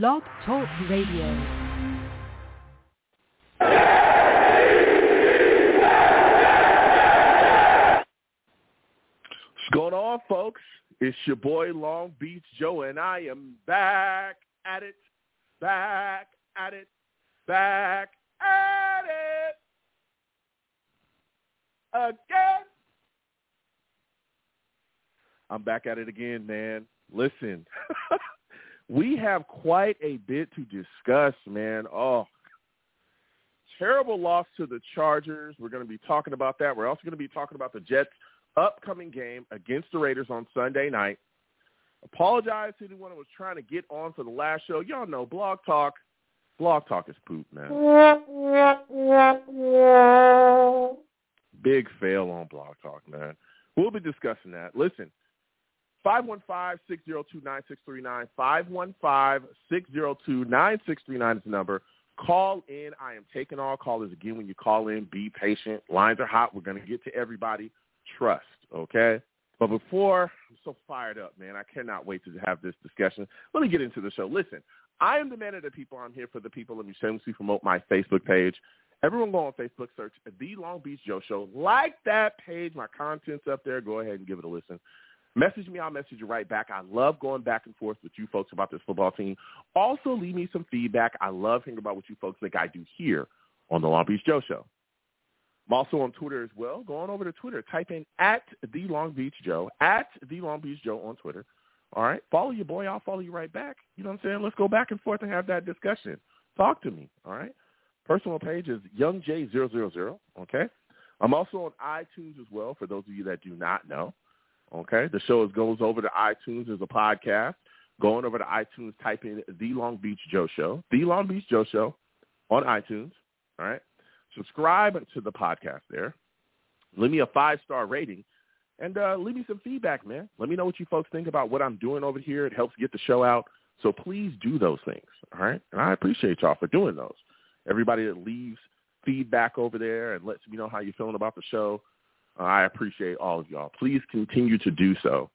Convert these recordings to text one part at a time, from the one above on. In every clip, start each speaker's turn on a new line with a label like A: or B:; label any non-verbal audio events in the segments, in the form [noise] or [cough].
A: Blog Talk Radio.
B: What's going on, folks? It's your boy Long Beach Joe, and I am back at it, back at it, back at it again. I'm back at it again, man. Listen, [laughs] we have quite a bit to discuss, man. Oh, terrible loss to the Chargers. We're going to be talking about that. We're also going to be talking about the Jets' upcoming game against the Raiders on Sunday night. Apologize to anyone who was trying to get on for the last show. Y'all know Blog Talk. Blog Talk is poop, man. Big fail on Blog Talk, man. We'll be discussing that. Listen, 515-602-9639. 515-602-9639 is the number. Call in. I am taking all callers again when you call in. Be patient. Lines are hot. We're going to get to everybody. Trust, okay? But before, I'm so fired up, man. I cannot wait to have this discussion. Let me get into the show. Listen, I am the man of the people. I'm here for the people. Let me shamelessly promote my Facebook page. Everyone go on Facebook, search The Long Beach Joe Show. Like that page. My content's up there. Go ahead and give it a listen. Message me, I'll message you right back. I love going back and forth with you folks about this football team. Also, leave me some feedback. I love hearing about what you folks think I do here on the Long Beach Joe Show. I'm also on Twitter as well. Go on over to Twitter. Type in at the Long Beach Joe, at the Long Beach Joe on Twitter. All right. Follow your boy. I'll follow you right back. You know what I'm saying? Let's go back and forth and have that discussion. Talk to me. All right. Personal page is YoungJ000. Okay. I'm also on iTunes as well for those of you that do not know. Okay. The show goes over to iTunes as a podcast. Going over to iTunes, type in The Long Beach Joe Show. The Long Beach Joe Show on iTunes. All right. Subscribe to the podcast there. Leave me a five-star rating. And uh, leave me some feedback, man. Let me know what you folks think about what I'm doing over here. It helps get the show out. So please do those things, all right? And I appreciate y'all for doing those. Everybody that leaves feedback over there and lets me know how you're feeling about the show, uh, I appreciate all of y'all. Please continue to do so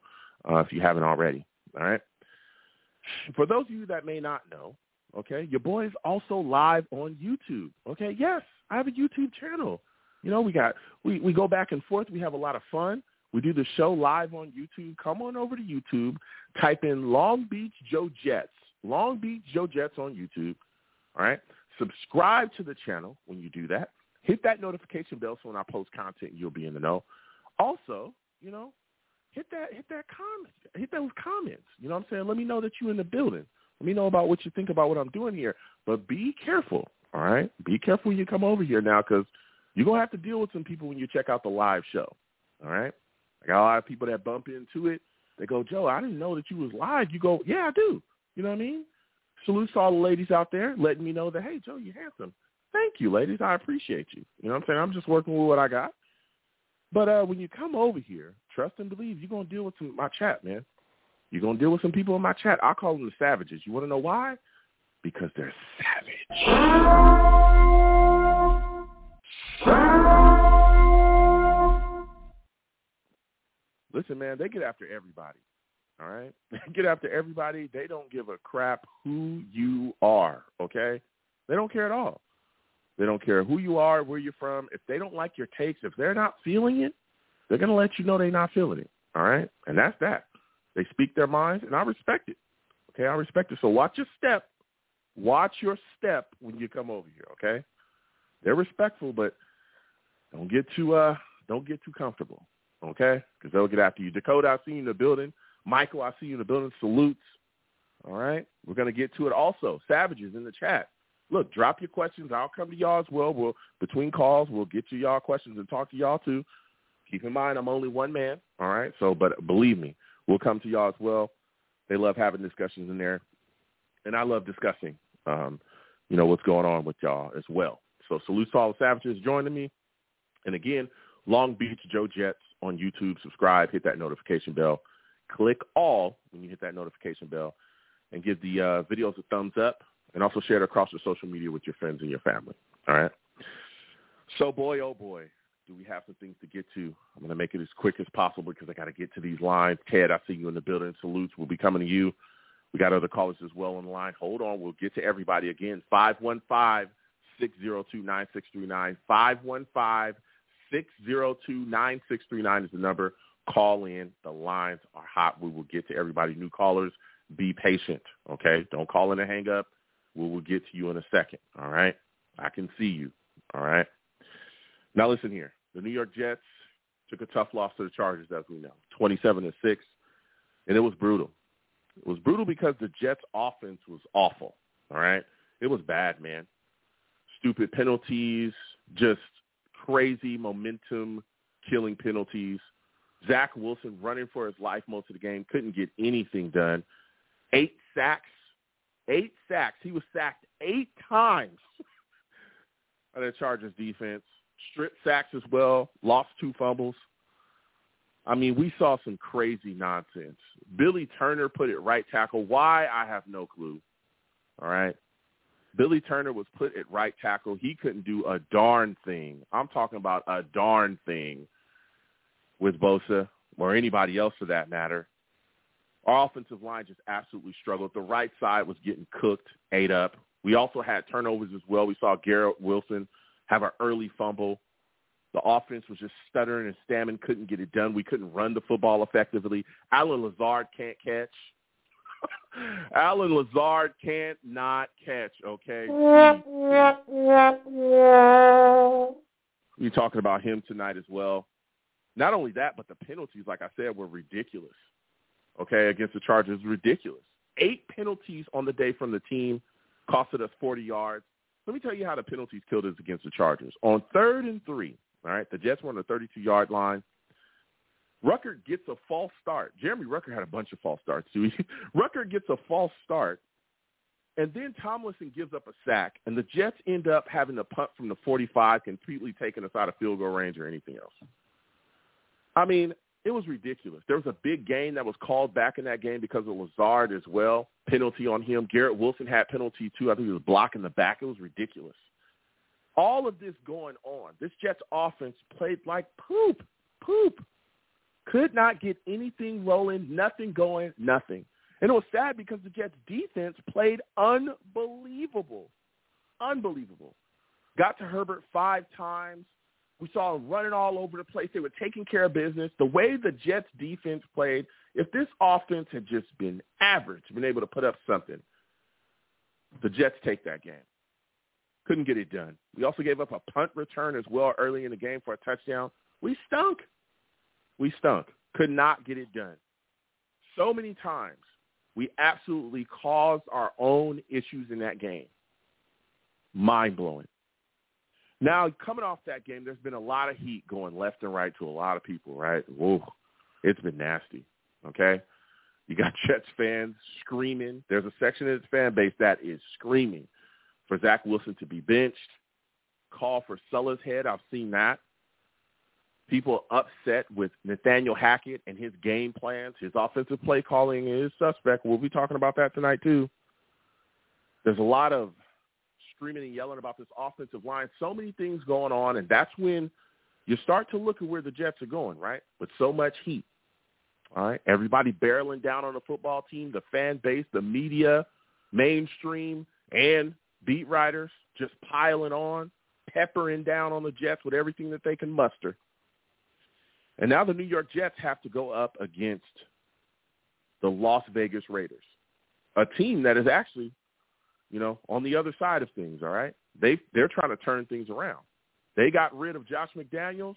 B: uh, if you haven't already, all right? For those of you that may not know, okay, your boy is also live on YouTube, okay? Yes, I have a YouTube channel. You know, we got we, we go back and forth. We have a lot of fun. We do the show live on YouTube. Come on over to YouTube. Type in Long Beach Joe Jets. Long Beach Joe Jets on YouTube. All right. Subscribe to the channel when you do that. Hit that notification bell so when I post content, you'll be in the know. Also, you know, hit that hit that comment, hit those comments. You know what I'm saying? Let me know that you're in the building. Let me know about what you think about what I'm doing here. But be careful. All right. Be careful when you come over here now because you're gonna have to deal with some people when you check out the live show. All right. I got a lot of people that bump into it. They go, Joe, I didn't know that you was live. You go, yeah, I do. You know what I mean? Salute to all the ladies out there letting me know that, hey, Joe, you're handsome. Thank you, ladies. I appreciate you. You know what I'm saying? I'm just working with what I got. But uh, when you come over here, trust and believe, you're going to deal with some, my chat, man. You're going to deal with some people in my chat. I call them the savages. You want to know why? Because they're savage. Listen, man, they get after everybody. All right? [laughs] They get after everybody. They don't give a crap who you are, okay? They don't care at all. They don't care who you are, where you're from. If they don't like your takes, if they're not feeling it, they're going to let you know they're not feeling it. All right? And that's that. They speak their minds, and I respect it. Okay, I respect it. So watch your step. Watch your step when you come over here, okay? They're respectful, but don't get too uh don't get too comfortable, okay? Because they'll get after you. Dakota, I see you in the building. Michael, I see you in the building. Salutes. All right, we're gonna get to it. Also, savages in the chat. Look, drop your questions. I'll come to y'all as well. We'll between calls, we'll get to y'all questions and talk to y'all too. Keep in mind, I'm only one man. All right, so but believe me, we'll come to y'all as well. They love having discussions in there, and I love discussing, um, you know, what's going on with y'all as well. So salute to all the savages joining me. And again, Long Beach Joe Jets on YouTube. Subscribe, hit that notification bell. Click all when you hit that notification bell, and give the uh, videos a thumbs up, and also share it across your social media with your friends and your family. All right. So boy, oh boy, do we have some things to get to? I'm going to make it as quick as possible because I got to get to these lines. Ted, I see you in the building. Salutes. We'll be coming to you. We got other callers as well on the line. Hold on. We'll get to everybody again. 515 602 9639. 515 602 9639 is the number. Call in. The lines are hot. We will get to everybody. New callers, be patient, okay? Don't call in and hang up. We will get to you in a second, all right? I can see you, all right? Now listen here. The New York Jets took a tough loss to the Chargers, as we know, 27 to 6, and it was brutal. It was brutal because the Jets' offense was awful, all right? It was bad, man. Stupid penalties, just crazy momentum killing penalties. Zach Wilson running for his life most of the game, couldn't get anything done. Eight sacks. Eight sacks. He was sacked eight times [laughs] by the Chargers defense. Strip sacks as well. Lost two fumbles. I mean, we saw some crazy nonsense. Billy Turner put it right tackle. Why? I have no clue. All right. Billy Turner was put at right tackle. He couldn't do a darn thing. I'm talking about a darn thing with Bosa or anybody else for that matter. Our offensive line just absolutely struggled. The right side was getting cooked, ate up. We also had turnovers as well. We saw Garrett Wilson have an early fumble. The offense was just stuttering and stammering, couldn't get it done. We couldn't run the football effectively. Allen Lazard can't catch. [laughs] Allen Lazard can't not catch, okay? We're talking about him tonight as well. Not only that, but the penalties, like I said, were ridiculous. Okay, against the Chargers, ridiculous. Eight penalties on the day from the team costed us 40 yards. Let me tell you how the penalties killed us against the Chargers. On third and three, all right, the Jets were on the 32-yard line. Ruckert gets a false start. Jeremy Ruckert had a bunch of false starts too. [laughs] Ruckert gets a false start, and then Tomlinson gives up a sack, and the Jets end up having a punt from the 45, completely taking us out of field goal range or anything else. I mean, it was ridiculous. There was a big game that was called back in that game because of Lazard as well. Penalty on him. Garrett Wilson had penalty too. I think he was blocking the back. It was ridiculous. All of this going on. This Jets offense played like poop, poop. Could not get anything rolling, nothing going, nothing. And it was sad because the Jets defense played unbelievable. Unbelievable. Got to Herbert five times. We saw them running all over the place. They were taking care of business. The way the Jets defense played, if this offense had just been average, been able to put up something, the Jets take that game. Couldn't get it done. We also gave up a punt return as well early in the game for a touchdown. We stunk. We stunk. Could not get it done. So many times we absolutely caused our own issues in that game. Mind blowing. Now, coming off that game, there's been a lot of heat going left and right to a lot of people, right? Whoa, it's been nasty, okay? You got [laughs] Jets fans screaming. There's a section of the fan base that is screaming for Zach Wilson to be benched. Call for Saleh's head. I've seen that. People upset with Nathaniel Hackett and his game plans. His offensive play calling is suspect. We'll be talking about that tonight, too. There's a lot of screaming and yelling about this offensive line. So many things going on, and that's when you start to look at where the Jets are going, right? With so much heat. All right, everybody barreling down on the football team, the fan base, the media, mainstream, and beat writers just piling on, peppering down on the Jets with everything that they can muster. And now the New York Jets have to go up against the Las Vegas Raiders, a team that is actually you know, on the other side of things, all right? They they're trying to turn things around. They got rid of Josh McDaniels.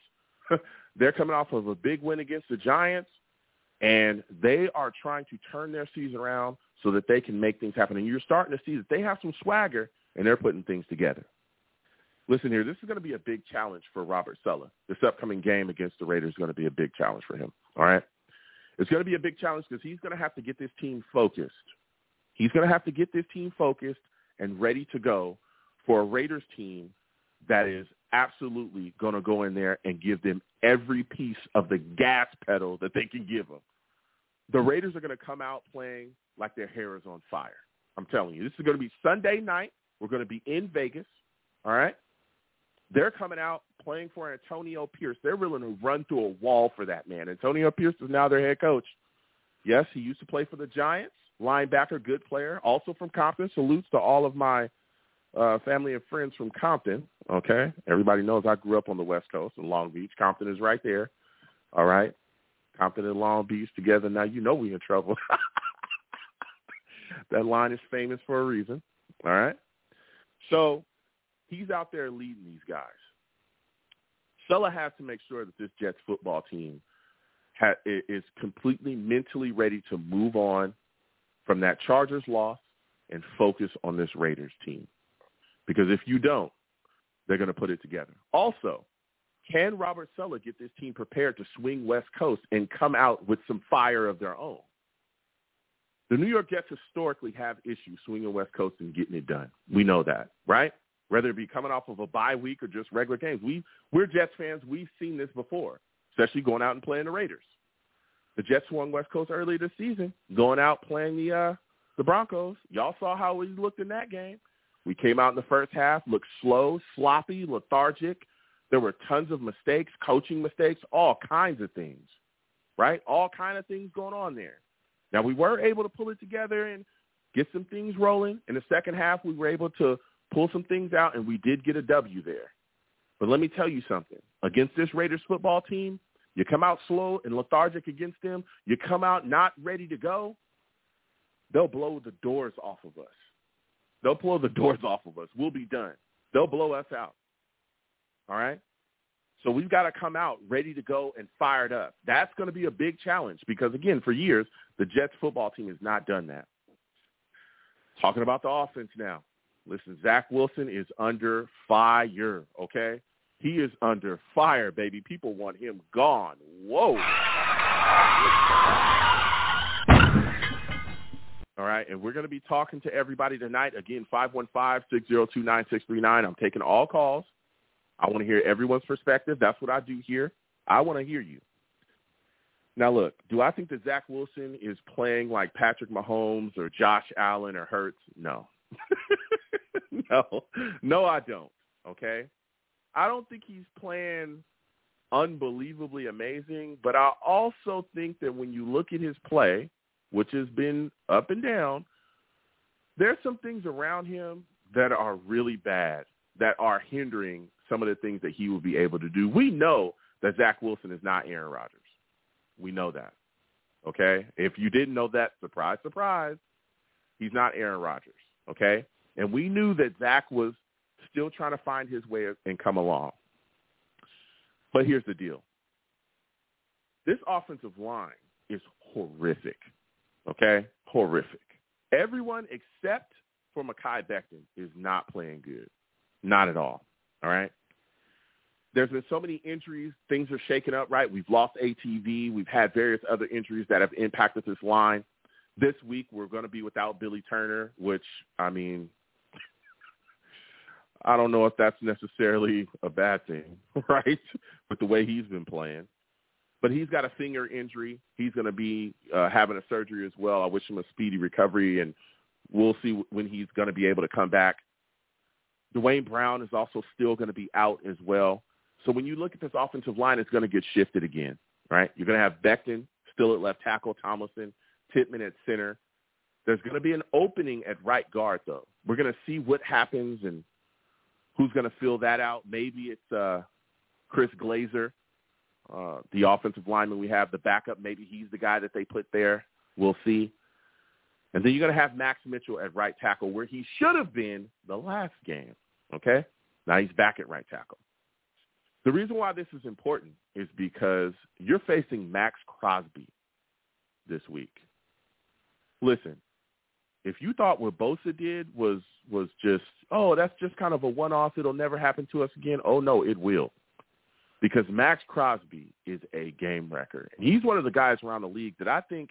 B: [laughs] they're coming off of a big win against the Giants and they are trying to turn their season around so that they can make things happen. And you're starting to see that they have some swagger and they're putting things together. Listen here, this is going to be a big challenge for Robert Saleh. This upcoming game against the Raiders is going to be a big challenge for him. All right? It's going to be a big challenge because he's going to have to get this team focused He's going to have to get this team focused and ready to go for a Raiders team that is absolutely going to go in there and give them every piece of the gas pedal that they can give them. The Raiders are going to come out playing like their hair is on fire. I'm telling you, this is going to be Sunday night. We're going to be in Vegas. All right. They're coming out playing for Antonio Pierce. They're willing to run through a wall for that man. Antonio Pierce is now their head coach. Yes, he used to play for the Giants. Linebacker, good player, also from Compton. Salutes to all of my uh, family and friends from Compton. Okay, everybody knows I grew up on the West Coast in Long Beach. Compton is right there. All right, Compton and Long Beach together. Now you know we in trouble. [laughs] that line is famous for a reason. All right, so he's out there leading these guys. Saleh has to make sure that this Jets football team ha- is completely mentally ready to move on from that Chargers loss and focus on this Raiders team. Because if you don't, they're going to put it together. Also, can Robert Saleh get this team prepared to swing West Coast and come out with some fire of their own? The New York Jets historically have issues swinging West Coast and getting it done. We know that, right? Whether it be coming off of a bye week or just regular games. We, we're Jets fans. We've seen this before, especially going out and playing the Raiders. The Jets won West Coast earlier this season, going out playing the uh, the Broncos. Y'all saw how we looked in that game. We came out in the first half, looked slow, sloppy, lethargic. There were tons of mistakes, coaching mistakes, all kinds of things, right? All kind of things going on there. Now we were able to pull it together and get some things rolling. In the second half, we were able to pull some things out, and we did get a W there. But let me tell you something. Against this Raiders football team, you come out slow and lethargic against them. You come out not ready to go. They'll blow the doors off of us. They'll blow the [laughs] doors off of us. We'll be done. They'll blow us out. All right? So we've got to come out ready to go and fired up. That's going to be a big challenge because, again, for years, the Jets football team has not done that. Talking about the offense now. Listen, Zach Wilson is under fire, okay? He is under fire, baby. People want him gone. Whoa. All right, and we're going to be talking to everybody tonight. Again, 515-602-9639. I'm taking all calls. I want to hear everyone's perspective. That's what I do here. I want to hear you. Now, look, do I think that Zach Wilson is playing like Patrick Mahomes or Josh Allen or Hurts? No. [laughs] no. No, I don't. Okay? I don't think he's playing unbelievably amazing, but I also think that when you look at his play, which has been up and down, there's some things around him that are really bad, that are hindering some of the things that he will be able to do. We know that Zach Wilson is not Aaron Rodgers. We know that. Okay? If you didn't know that, surprise, surprise, he's not Aaron Rodgers. Okay? And we knew that Zach was still trying to find his way and come along. But here's the deal. This offensive line is horrific. Okay? Horrific. Everyone except for Mekhi Becton is not playing good. Not at all. All right? There's been so many injuries. Things are shaking up, right? We've lost ATV. We've had various other injuries that have impacted this line. This week, we're going to be without Billy Turner, which, I mean, I don't know if that's necessarily a bad thing, [laughs] right? With the way he's been playing. But he's got a finger injury. He's going to be uh, having a surgery as well. I wish him a speedy recovery, and we'll see when he's going to be able to come back. Duane Brown is also still going to be out as well. So when you look at this offensive line, it's going to get shifted again, right? You're going to have Becton still at left tackle, Tomlinson, Pittman at center. There's going to be an opening at right guard, though. We're going to see what happens and who's going to fill that out. Maybe it's uh, Chris Glaser, uh, the offensive lineman we have, the backup. Maybe he's the guy that they put there. We'll see. And then you're going to have Max Mitchell at right tackle where he should have been the last game. Okay? Now he's back at right tackle. The reason why this is important is because you're facing Maxx Crosby this week. Listen, if you thought what Bosa did was was just, oh, that's just kind of a one-off, it'll never happen to us again. Oh no, it will. Because Maxx Crosby is a game wrecker. And he's one of the guys around the league that I think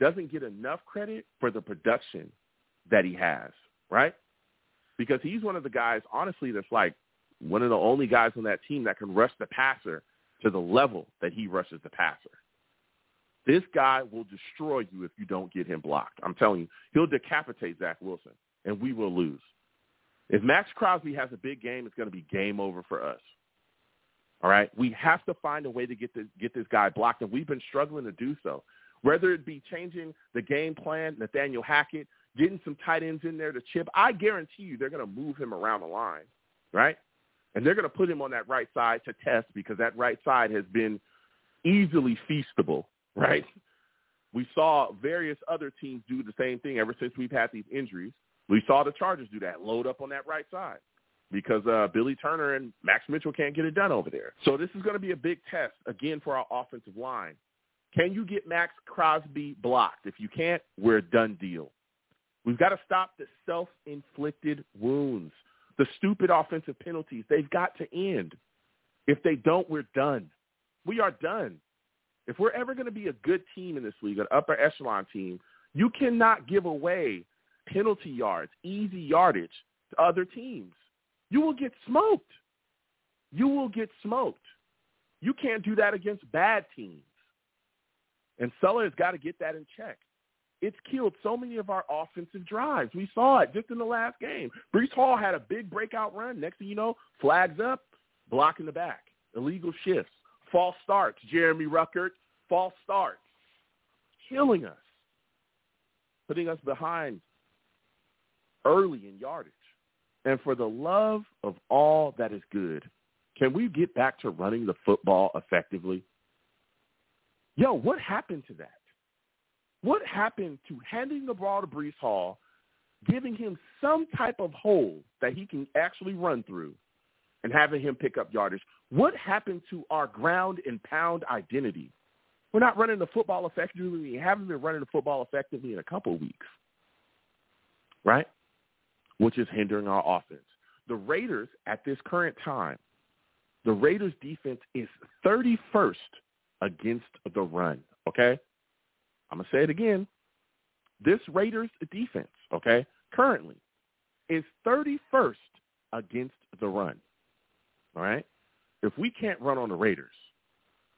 B: doesn't get enough credit for the production that he has, right? Because he's one of the guys, honestly, that's like one of the only guys on that team that can rush the passer to the level that he rushes the passer. This guy will destroy you if you don't get him blocked. I'm telling you, he'll decapitate Zach Wilson, and we will lose. If Maxx Crosby has a big game, it's going to be game over for us. All right, we have to find a way to get this get this guy blocked, and we've been struggling to do so. whether it be changing the game plan, Nathaniel Hackett, getting some tight ends in there to chip, I guarantee you they're going to move him around the line, right? And they're going to put him on that right side to test because that right side has been easily feastable, right? We saw various other teams do the same thing ever since we've had these injuries. We saw the Chargers do that, load up on that right side because uh, Billy Turner and Max Mitchell can't get it done over there. So this is going to be a big test, again, for our offensive line. Can you get Maxx Crosby blocked? If you can't, we're a done deal. We've got to stop the self-inflicted wounds, the stupid offensive penalties. They've got to end. If they don't, we're done. We are done. If we're ever going to be a good team in this league, an upper echelon team, you cannot give away penalty yards, easy yardage to other teams. You will get smoked. You will get smoked. You can't do that against bad teams. And Saleh has got to get that in check. It's killed so many of our offensive drives. We saw it just in the last game. Breece Hall had a big breakout run. Next thing you know, flags up, blocking the back, illegal shifts, false starts. Jeremy Ruckert, false starts, killing us, putting us behind early in yardage. And for the love of all that is good, can we get back to running the football effectively? Yo, what happened to that? What happened to handing the ball to Breece Hall, giving him some type of hole that he can actually run through, and having him pick up yardage? What happened to our ground and pound identity? We're not running the football effectively. We haven't been running the football effectively in a couple of weeks, right? Which is hindering our offense. The Raiders at this current time, the Raiders defense is 31st against the run, okay? I'm going to say it again. This Raiders defense, okay, currently is 31st against the run. All right? If we can't run on the Raiders,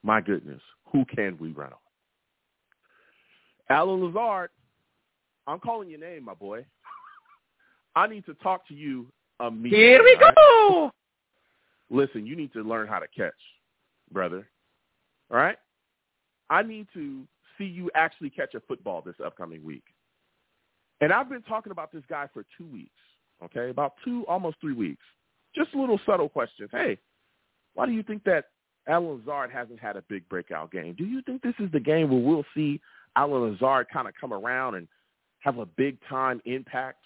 B: my goodness, who can we run on? Allen Lazard, I'm calling your name, my boy. [laughs] I need to talk to you immediately.
A: Here we
B: right?
A: go.
B: Listen, you need to learn how to catch, brother. All right? I need to see you actually catch a football this upcoming week. And I've been talking about this guy for two weeks, okay, about two, almost three weeks. Just a little subtle questions. Hey, why do you think that Allen Lazard hasn't had a big breakout game? Do you think this is the game where we'll see Allen Lazard kind of come around and have a big-time impact?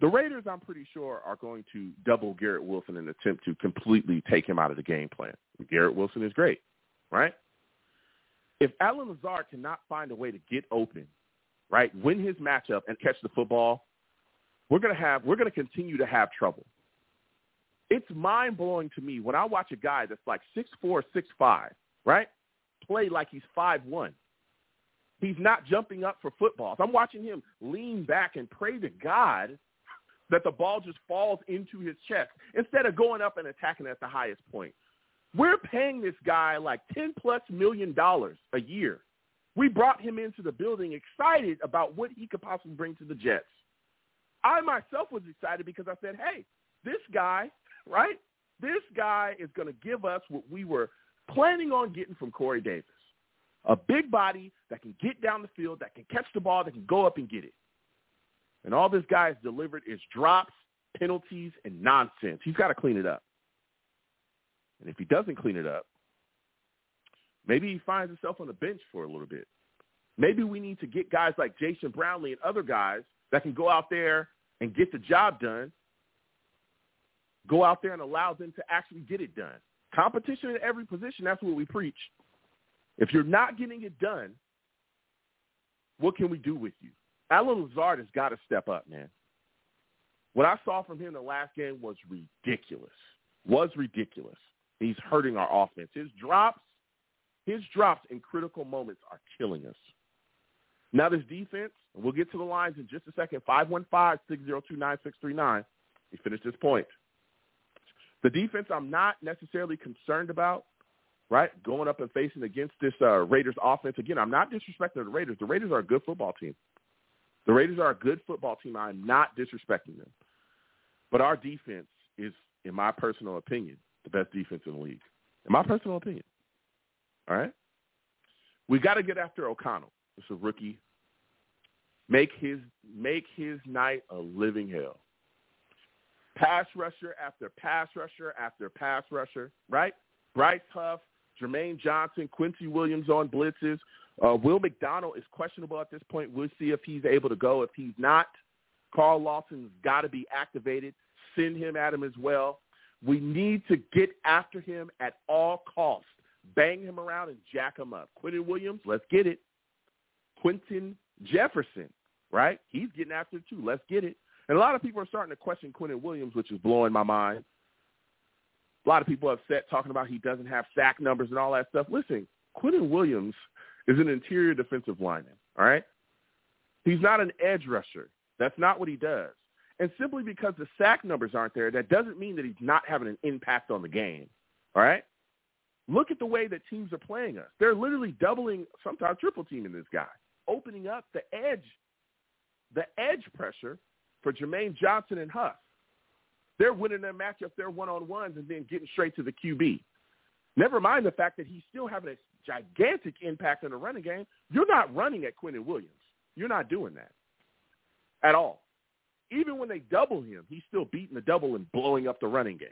B: The Raiders, I'm pretty sure, are going to double Garrett Wilson in an attempt to completely take him out of the game plan. Garrett Wilson is great, right? if Allen Lazard cannot find a way to get open, right, win his matchup and catch the football, we're gonna have we're gonna continue to have trouble. It's mind blowing to me when I watch a guy that's like six four, six five, right, play like he's five one. He's not jumping up for footballs. I'm watching him lean back and pray to God that the ball just falls into his chest instead of going up and attacking at the highest point. We're paying this guy like 10 plus million dollars a year. We brought him into the building excited about what he could possibly bring to the Jets. I myself was excited because I said, hey, this guy, right? This guy is going to give us what we were planning on getting from Corey Davis. A big body that can get down the field, that can catch the ball, that can go up and get it. And all this guy has delivered is drops, penalties, and nonsense. He's got to clean it up. And if he doesn't clean it up, maybe he finds himself on the bench for a little bit. Maybe we need to get guys like Jason Brownlee and other guys that can go out there and get the job done, go out there and allow them to actually get it done. Competition in every position, that's what we preach. If you're not getting it done, what can we do with you? Allen Lazard has got to step up, man. What I saw from him in the last game was ridiculous. Was ridiculous. He's hurting our offense. His drops, his drops in critical moments are killing us. Now this defense, and we'll get to the lines in just a second, 515-602-9639. We finish this point. The defense I'm not necessarily concerned about, right, going up and facing against this uh, Raiders offense. Again, I'm not disrespecting the Raiders. The Raiders are a good football team. The Raiders are a good football team. I'm not disrespecting them. But our defense is, in my personal opinion, the best defense in the league, in my personal opinion. All right? We got to get after O'Connell. It's a rookie. Make his make his night a living hell. Pass rusher after pass rusher after pass rusher, right? Bryce Huff, Jermaine Johnson, Quincy Williams on blitzes. Uh, Will McDonald is questionable at this point. We'll see if he's able to go. If he's not, Carl Lawson's got to be activated. Send him at him as well. We need to get after him at all costs. Bang him around and jack him up. Quinnen Williams, let's get it. Quinton Jefferson, right? He's getting after it too. Let's get it. And a lot of people are starting to question Quinnen Williams, which is blowing my mind. A lot of people upset talking about he doesn't have sack numbers and all that stuff. Listen, Quinnen Williams is an interior defensive lineman, all right? He's not an edge rusher. That's not what he does. And simply because the sack numbers aren't there, that doesn't mean that he's not having an impact on the game, all right? Look at the way that teams are playing us. They're literally doubling, sometimes triple teaming this guy, opening up the edge, the edge pressure for Jermaine Johnson and Huff. They're winning their matchups, their one-on-ones, and then getting straight to the QB. Never mind the fact that he's still having a gigantic impact on the running game. You're not running at Quinnen Williams. You're not doing that at all. Even when they double him, he's still beating the double and blowing up the running game.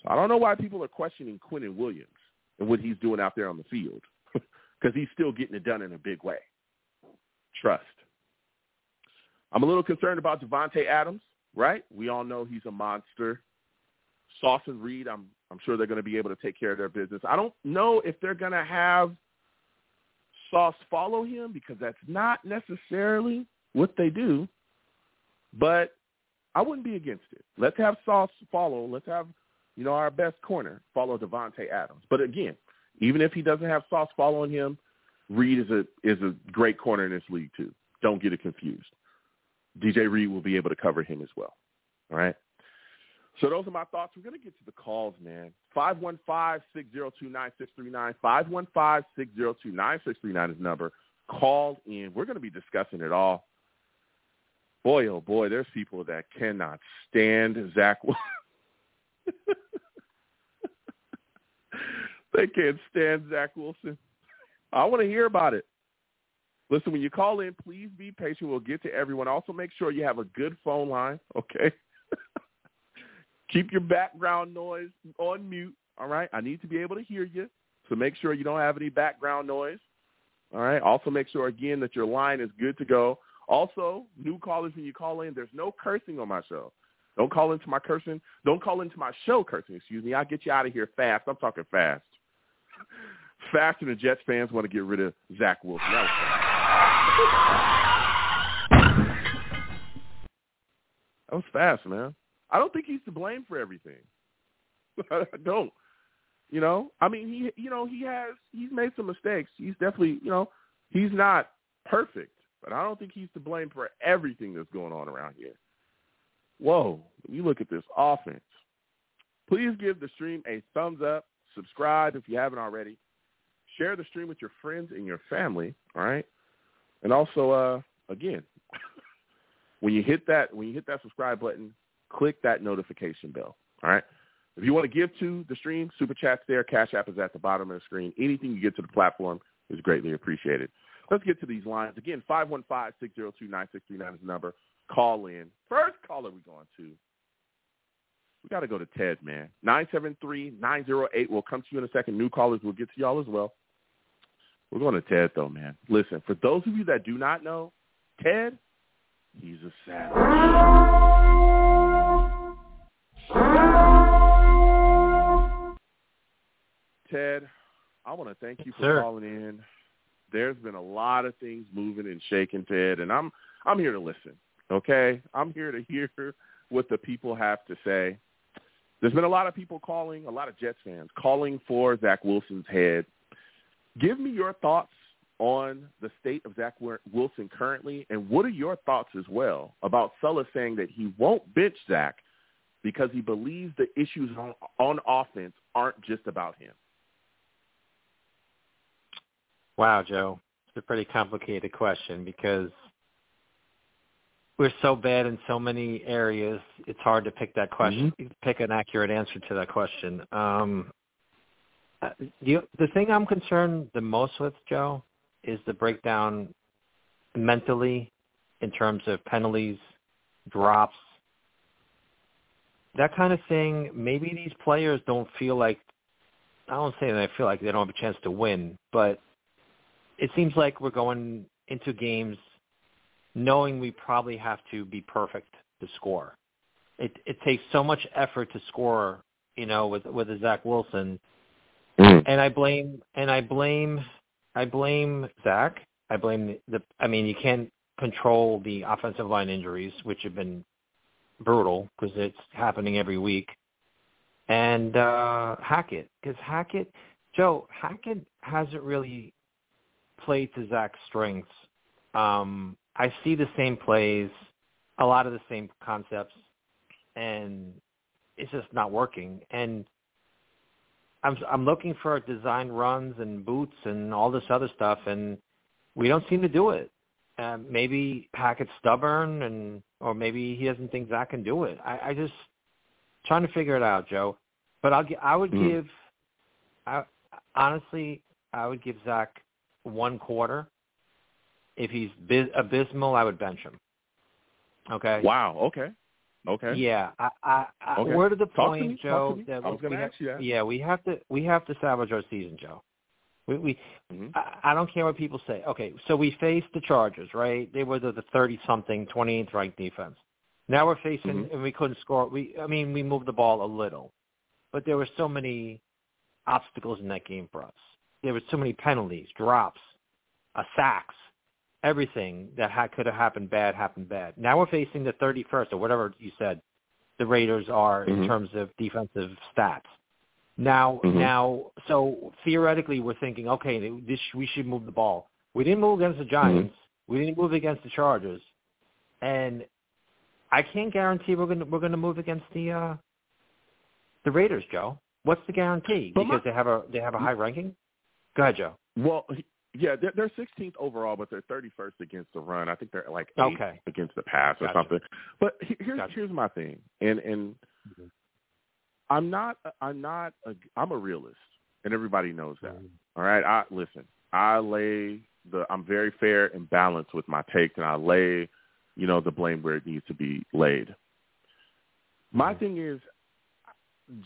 B: So I don't know why people are questioning Quinnen Williams and what he's doing out there on the field [laughs] because he's still getting it done in a big way. Trust. I'm a little concerned about Davante Adams, right? We all know he's a monster. Sauce and Reed, I'm I'm sure they're going to be able to take care of their business. I don't know if they're going to have Sauce follow him because that's not necessarily what they do. But I wouldn't be against it. Let's have Sauce follow. Let's have, you know, our best corner follow Davante Adams. But again, even if he doesn't have Sauce following him, Reed is a is a great corner in this league too. Don't get it confused. DJ Reed will be able to cover him as well. All right. So those are my thoughts. We're going to get to the calls, man. 515-602-9639. 515-602-9639 is number. Call in. We're going to be discussing it all. Boy, oh boy, there's people that cannot stand Zach. [laughs] they can't stand Zach Wilson. I want to hear about it. Listen, when you call in, please be patient. We'll get to everyone. Also, make sure you have a good phone line, okay? [laughs] Keep your background noise on mute, all right? I need to be able to hear you, so make sure you don't have any background noise, all right? Also, make sure, again, that your line is good to go. Also, new callers, when you call in, there's no cursing on my show. Don't call into my cursing. Don't call into my show cursing, excuse me. I'll get you out of here fast. I'm talking fast. [laughs] Faster than Jets fans want to get rid of Zach Wilson. That was fast, man. I don't think he's to blame for everything. [laughs] I don't. You know, I mean, he, you know, he has, he's made some mistakes. He's definitely, you know, he's not perfect, but I don't think he's to blame for everything that's going on around here. Whoa, you look at this offense, please give the stream a thumbs up. Subscribe if you haven't already. Share the stream with your friends and your family. All right. And also, uh, again, [laughs] when you hit that when you hit that subscribe button, click that notification bell. All right. If you want to give to the stream, super chats there. Cash app is at the bottom of the screen. Anything you get to the platform is greatly appreciated. Let's get to these lines. Again, 515-602-9639 is the number. Call in. First caller we're going to. We got to go to Ted, man. 973-908. We'll come to you in a second. New callers, we'll get to y'all as well. We're going to Ted, though, man. Listen, for those of you that do not know, Ted, he's a savage. Ted, I want to thank you for calling in. There's been a lot of things moving and shaking, Ted, and I'm I'm here to listen. Okay, I'm here to [laughs] hear what the people have to say. There's been a lot of people calling, a lot of Jets fans calling for Zach Wilson's head. Give me your thoughts on the state of Zach Wilson currently, and what are your thoughts as well about Saleh saying that he won't bench Zach because he believes the issues on, on offense aren't just about him?
A: Wow, Joe. It's a pretty complicated question because we're so bad in so many areas. It's hard to pick that question, pick an accurate answer to that question. Um, Uh, the the thing I'm concerned the most with, Joe, is the breakdown mentally in terms of penalties, drops, that kind of thing. Maybe these players don't feel like I don't say that I feel like they don't have a chance to win, but it seems like we're going into games knowing we probably have to be perfect to score. It it takes so much effort to score, you know, with with a Zach Wilson, mm. and I blame and I blame I blame Zach. I blame the. I mean, you can't control the offensive line injuries, which have been brutal because it's happening every week. And uh Hackett, because Hackett, Joe Hackett hasn't really played to Zach's strengths. Um, I see the same plays, a lot of the same concepts, and it's just not working. And I'm I'm looking for design runs and boots and all this other stuff, and we don't seem to do it. Uh, maybe Hackett's stubborn, and or maybe he doesn't think Zach can do it. I, I just trying to figure it out, Joe. But I'll I would mm. give, I honestly I would give Zach one quarter. If he's abysmal, I would bench him. Okay.
B: Wow. Okay. Okay.
A: Yeah, I, I, I okay. we're to the
B: Talk
A: point,
B: to
A: Joe.
B: That I was going to ask you that.
A: Yeah, we have to we have to salvage our season, Joe. We, we mm-hmm. I, I don't care what people say. Okay, so we faced the Chargers, right? They were the, the thirty something, twenty eighth ranked defense. Now we're facing, mm-hmm. and we couldn't score. We, I mean, we moved the ball a little, but there were so many obstacles in that game for us. There were so many penalties, drops, uh, sacks, everything that had, could have happened bad happened bad. Now we're facing the 31st or whatever you said the Raiders are mm-hmm. in terms of defensive stats. Now, mm-hmm. now, so theoretically, we're thinking, okay, this we should move the ball. We didn't move against the Giants. Mm-hmm. We didn't move against the Chargers, and I can't guarantee we're gonna we're gonna move against the uh the Raiders, Joe. What's the guarantee? But because my, they have a they have a high ranking. Go ahead, Joe.
B: Well, yeah, they're, they're 16th overall, but they're 31st against the run. I think they're like eighth
A: okay.
B: against the pass or
A: gotcha.
B: something. But here's
A: gotcha.
B: here's my thing, and and mm-hmm. I'm not I'm not a, I'm a realist, and everybody knows that. Mm-hmm. All right, I listen. I lay the I'm very fair and balanced with my takes, and I lay, you know, the blame where it needs to be laid. My mm-hmm. thing is,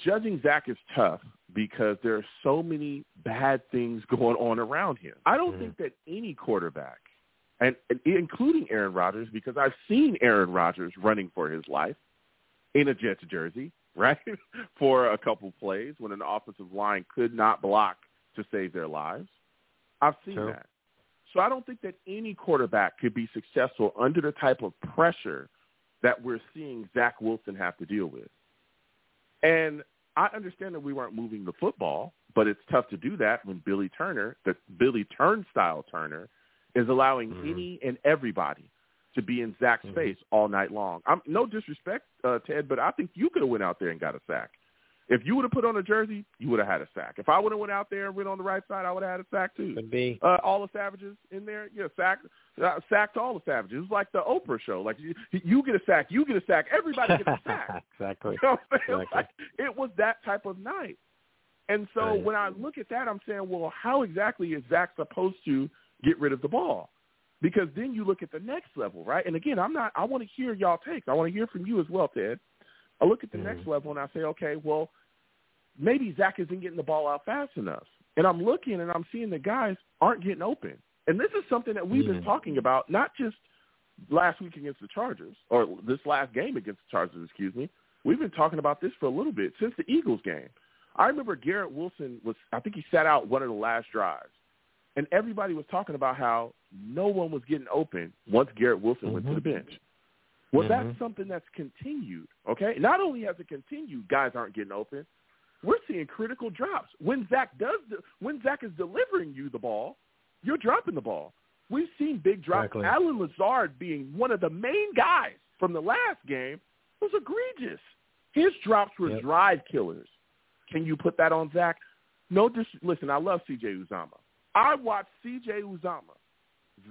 B: judging Zach is tough because there are so many bad things [laughs] going on around him. I don't mm-hmm. think that any quarterback, and, and including Aaron Rodgers, because I've seen Aaron Rodgers running for his life in a Jets jersey, [laughs] right, for a couple plays when an offensive line could not block to save their lives. I've seen sure. that. So I don't think that any quarterback could be successful under the type of pressure that we're seeing Zach Wilson have to deal with. And I understand that we weren't moving the football, but it's tough to do that when Billy Turner, the Billy Turnstile Turner, is allowing mm-hmm. any and everybody to be in Zach's mm-hmm. face all night long. I'm no disrespect, uh, Ted, but I think you could have went out there and got a sack. If you would have put on a jersey, you would have had a sack. If I would have went out there and went on the right side, I would have had a sack too.
A: Could be.
B: Uh, all the savages in there, yeah, sack, uh, sacked all the savages. It's like the Oprah show. Like you, you get a sack, you get a sack, everybody gets a sack. [laughs]
A: exactly.
B: You know
A: exactly.
B: Like, it was that type of night. And so
A: right.
B: when I look at that, I'm saying, well, how exactly is Zach supposed to get rid of the ball? Because then you look at the next level, right? And again, I'm not. I want to hear y'all takes. I want to hear from you as well, Ted. I look at the mm-hmm. next level and I say, okay, well, maybe Zach isn't getting the ball out fast enough. And I'm looking and I'm seeing the guys aren't getting open. And this is something that we've been talking about, not just last week against the Chargers, or this last game against the Chargers, excuse me. We've been talking about this for a little bit since the Eagles game. I remember Garrett Wilson was, I think he sat out one of the last drives. And everybody was talking about how no one was getting open once Garrett Wilson mm-hmm. went to the bench. Well, mm-hmm. that's something that's continued, okay? Not only has it continued, guys aren't getting open, we're seeing critical drops. When Zach does, when Zach is delivering you the ball, you're dropping the ball. We've seen big drops.
A: Exactly.
B: Allen Lazard being one of the main guys from the last game was egregious. His drops were
A: yep.
B: drive killers. Can you put that on Zach? No, dis- listen, I love C.J. Uzomah. I watched C.J. Uzomah,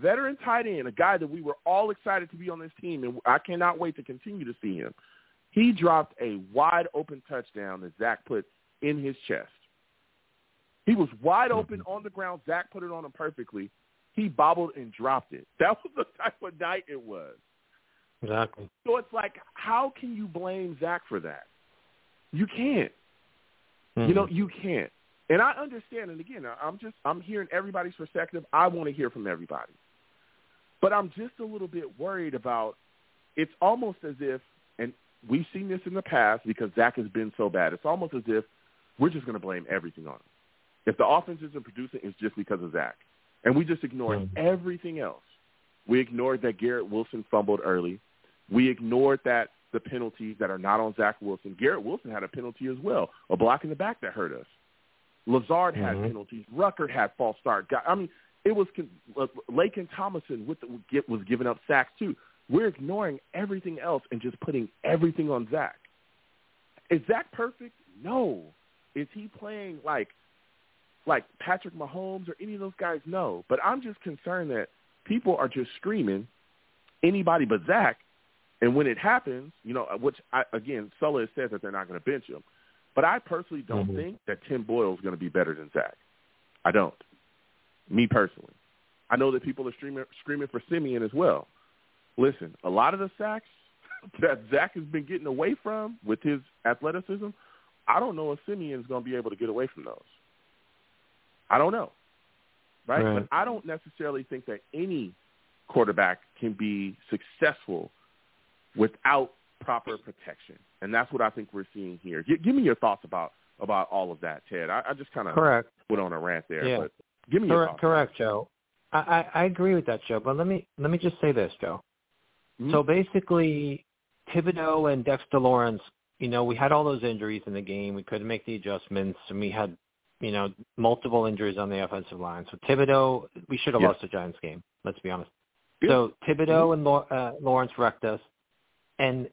B: veteran tight end, a guy that we were all excited to be on this team, and I cannot wait to continue to see him. He dropped a wide open touchdown that Zach put in his chest. He was wide open on the ground. Zach put it on him perfectly. He bobbled and dropped it. [laughs] That was the type of night it was.
A: Exactly.
B: So it's like, how can you blame Zach for that? You can't.
A: Mm-hmm.
B: You know, you can't. And I understand. And again, I'm just I'm hearing everybody's perspective. I want to hear from everybody, but I'm just a little bit worried about. It's almost as if, and we've seen this in the past because Zach has been so bad. It's almost as if we're just going to blame everything on him. If the offense isn't producing, it's just because of Zach, and we just ignored
A: Mm-hmm.
B: everything else. We ignored that Garrett Wilson fumbled early. We ignored that the penalties that are not on Zach Wilson. Garrett Wilson had a penalty as well, a block in the back that hurt us. Lazard had
A: Mhm.
B: penalties. Ruckert had false start. I mean, it was uh, Laken Tomlinson with the, was giving up sacks too. We're ignoring everything else and just putting everything on Zach. Is Zach perfect? No. Is he playing like like Patrick Mahomes or any of those guys? No. But I'm just concerned that people are just screaming anybody but Zach. And when it happens, you know, which I, again, Saleh has said that they're not going to bench him. But I personally don't
A: Mhm.
B: think that Tim Boyle is going to be better than Zach. I don't. Me personally. I know that people are screaming, screaming for Siemian as well. Listen, a lot of the sacks [laughs] that Zach has been getting away from with his athleticism, I don't know if Siemian is going to be able to get away from those. I don't know. Right?
A: Right.
B: But I don't necessarily think that any quarterback can be successful without proper protection. And that's what I think we're seeing here. G- give me your thoughts about about all of that, Ted. I, I just kind of
A: Correct.
B: went on a rant there,
A: Yeah.
B: but give me your
A: Correct,
B: thoughts.
A: correct, Joe. I, I, I agree with that, Joe. But let me let me just say this, Joe.
B: Mhm.
A: So basically, Thibodeaux and Dexter Lawrence, you know, we had all those injuries in the game. We couldn't make the adjustments, and we had, you know, multiple injuries on the offensive line. So Thibodeaux, we should have
B: Yeah.
A: lost the Giants game. Let's be honest.
B: Yeah.
A: So Thibodeaux and uh, Lawrence wrecked us. And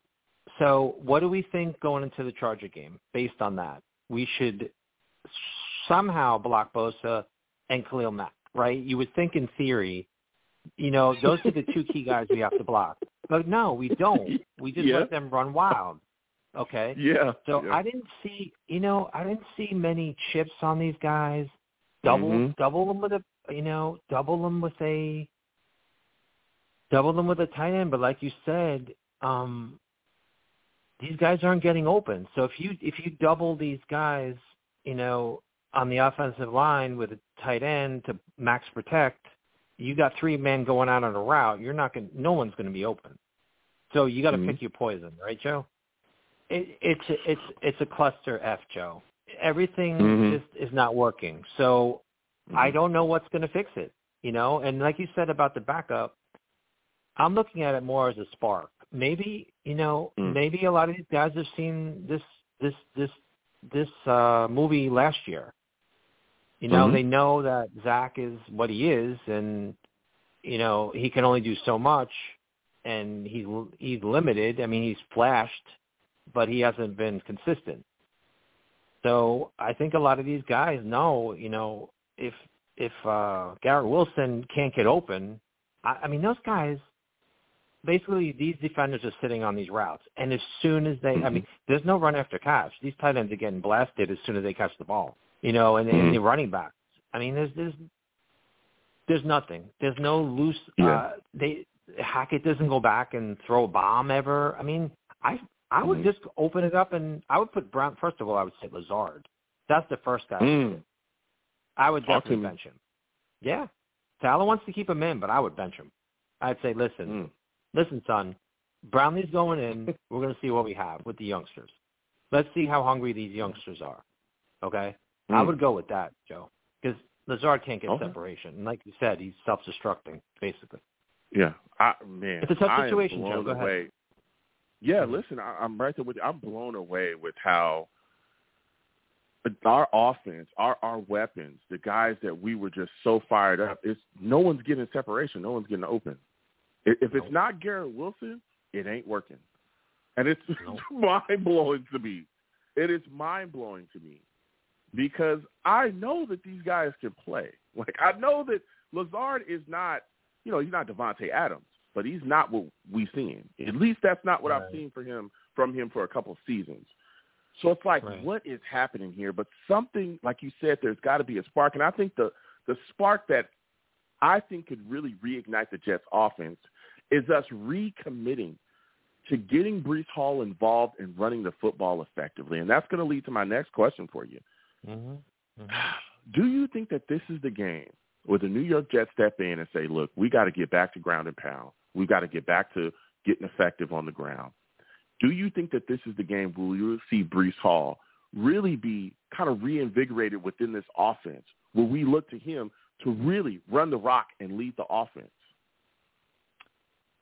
A: so, what do we think going into the Charger game? Based on that, we should somehow block Bosa and Khalil Mack, right? You would think, in theory, you know, those are the two key guys we have to block. But no, we don't. We just
B: Yeah.
A: let them run wild. Okay.
B: yeah.
A: So
B: yeah.
A: I didn't see, you know, I didn't see many chips on these guys. Double,
B: Mhm.
A: double them with a, you know, double them with a, double them with a tight end. But like you said, um, these guys aren't getting open. So if you if you double these guys, you know, on the offensive line with a tight end to max protect, you got three men going out on a route. You're not going. No one's going to be open. So you got to
B: Mhm.
A: pick your poison, right, Joe? It, it's a, it's it's a cluster F, Joe. Everything
B: Mhm.
A: just is not working. So I
B: Mhm.
A: don't know what's going to fix it, you know. And like you said about the backup, I'm looking at it more as a spark. Maybe you know,
B: Mm.
A: maybe a lot of these guys have seen this this this this uh movie last year. You know,
B: Mhm.
A: they know that Zach is what he is, and you know he can only do so much, and he's he's limited. I mean, he's flashed, but he hasn't been consistent. So I think a lot of these guys know, you know, if if uh Garrett Wilson can't get open, I, I mean those guys basically these defenders are sitting on these routes and as soon as they I mean there's no run after catch. These tight ends are getting blasted as soon as they catch the ball. You know, and, and
B: Mhm.
A: the running backs. I mean there's there's there's nothing. There's no loose
B: Yeah.
A: uh they Hackett doesn't go back and throw a bomb ever. I mean, I I would
B: Mhm.
A: just open it up and I would put Brown. First of all, I would say Lazard. That's the first guy.
B: Mm.
A: I would definitely bench him. Yeah, Tyler wants to keep him in, but I would bench him. I'd say, listen,
B: Mm.
A: Listen, son, Brownlee's going in. [laughs] We're going to see what we have with the youngsters. Let's see how hungry these youngsters are. Okay, I
B: Mm.
A: would go with that, Joe, because Lazard can't get
B: Okay.
A: separation, and like you said, he's self-destructing basically.
B: Yeah, I man,
A: It's a tough situation, Joe. Go ahead.
B: away. Yeah,
A: Mhm.
B: listen, I, I'm right there with you. I'm blown away with how our offense, our our weapons, the guys that we were just so fired up. It's no one's getting separation, no one's getting open. If, it's not Garrett Wilson, it ain't working, and it's [laughs] mind blowing to me. It is mind blowing to me because I know that these guys can play. [laughs] Like I know that Lazard is not, you know, he's not Davante Adams, but he's not what we've seen. At least that's not what I've seen for him from him for a couple of seasons. So it's like,
A: Right.
B: what is happening here? But something, like you said, there's got to be a spark. And I think the the spark that I think could really reignite the Jets offense is us recommitting to getting Breece Hall involved in running the football effectively. And that's going to lead to my next question for you.
A: hmm [sighs]
B: Do you think that this is the game where the New York Jets step in and say, look, we got to get back to ground and pound. We got to get back to getting effective on the ground. Do you think that this is the game where we will see Breece Hall really be kind of reinvigorated within this offense, where we look to him to really run the rock and lead the offense?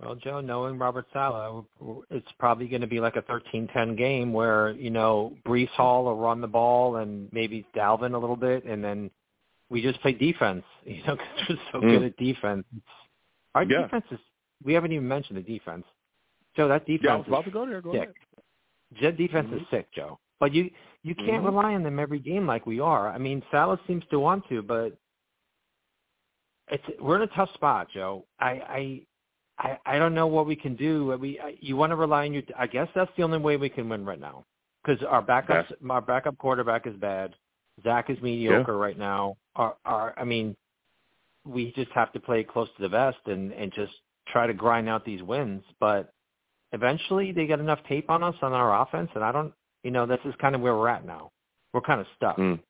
A: Well, Joe, knowing Robert Saleh, it's probably going to be like a 13-10 game where, you know, Breece Hall will run the ball and maybe Dalvin a little bit, and then we just play defense, [laughs] you know, because we're so
B: Mm.
A: good at defense. Our
B: Yeah.
A: defense is, we haven't even mentioned the defense. Joe, that defense
B: Yeah, I was
A: is
B: to go there. Go
A: sick.
B: ahead.
A: Defense
B: Mhm.
A: is sick, Joe. But you you can't
B: Mhm.
A: rely on them every game like we are. I mean, Saleh seems to want to, but it's we're in a tough spot, Joe. I I I, I don't know what we can do. We I, you want to rely on your. I guess that's the only way we can win right now because our backup our backup quarterback is bad. Zach is mediocre right now. Our our I mean, we just have to play close to the vest and and just try to grind out these wins, but eventually they get enough tape on us on our offense, and I don't, you know, this is kind of where we're at now. We're kind of stuck.
B: Mm.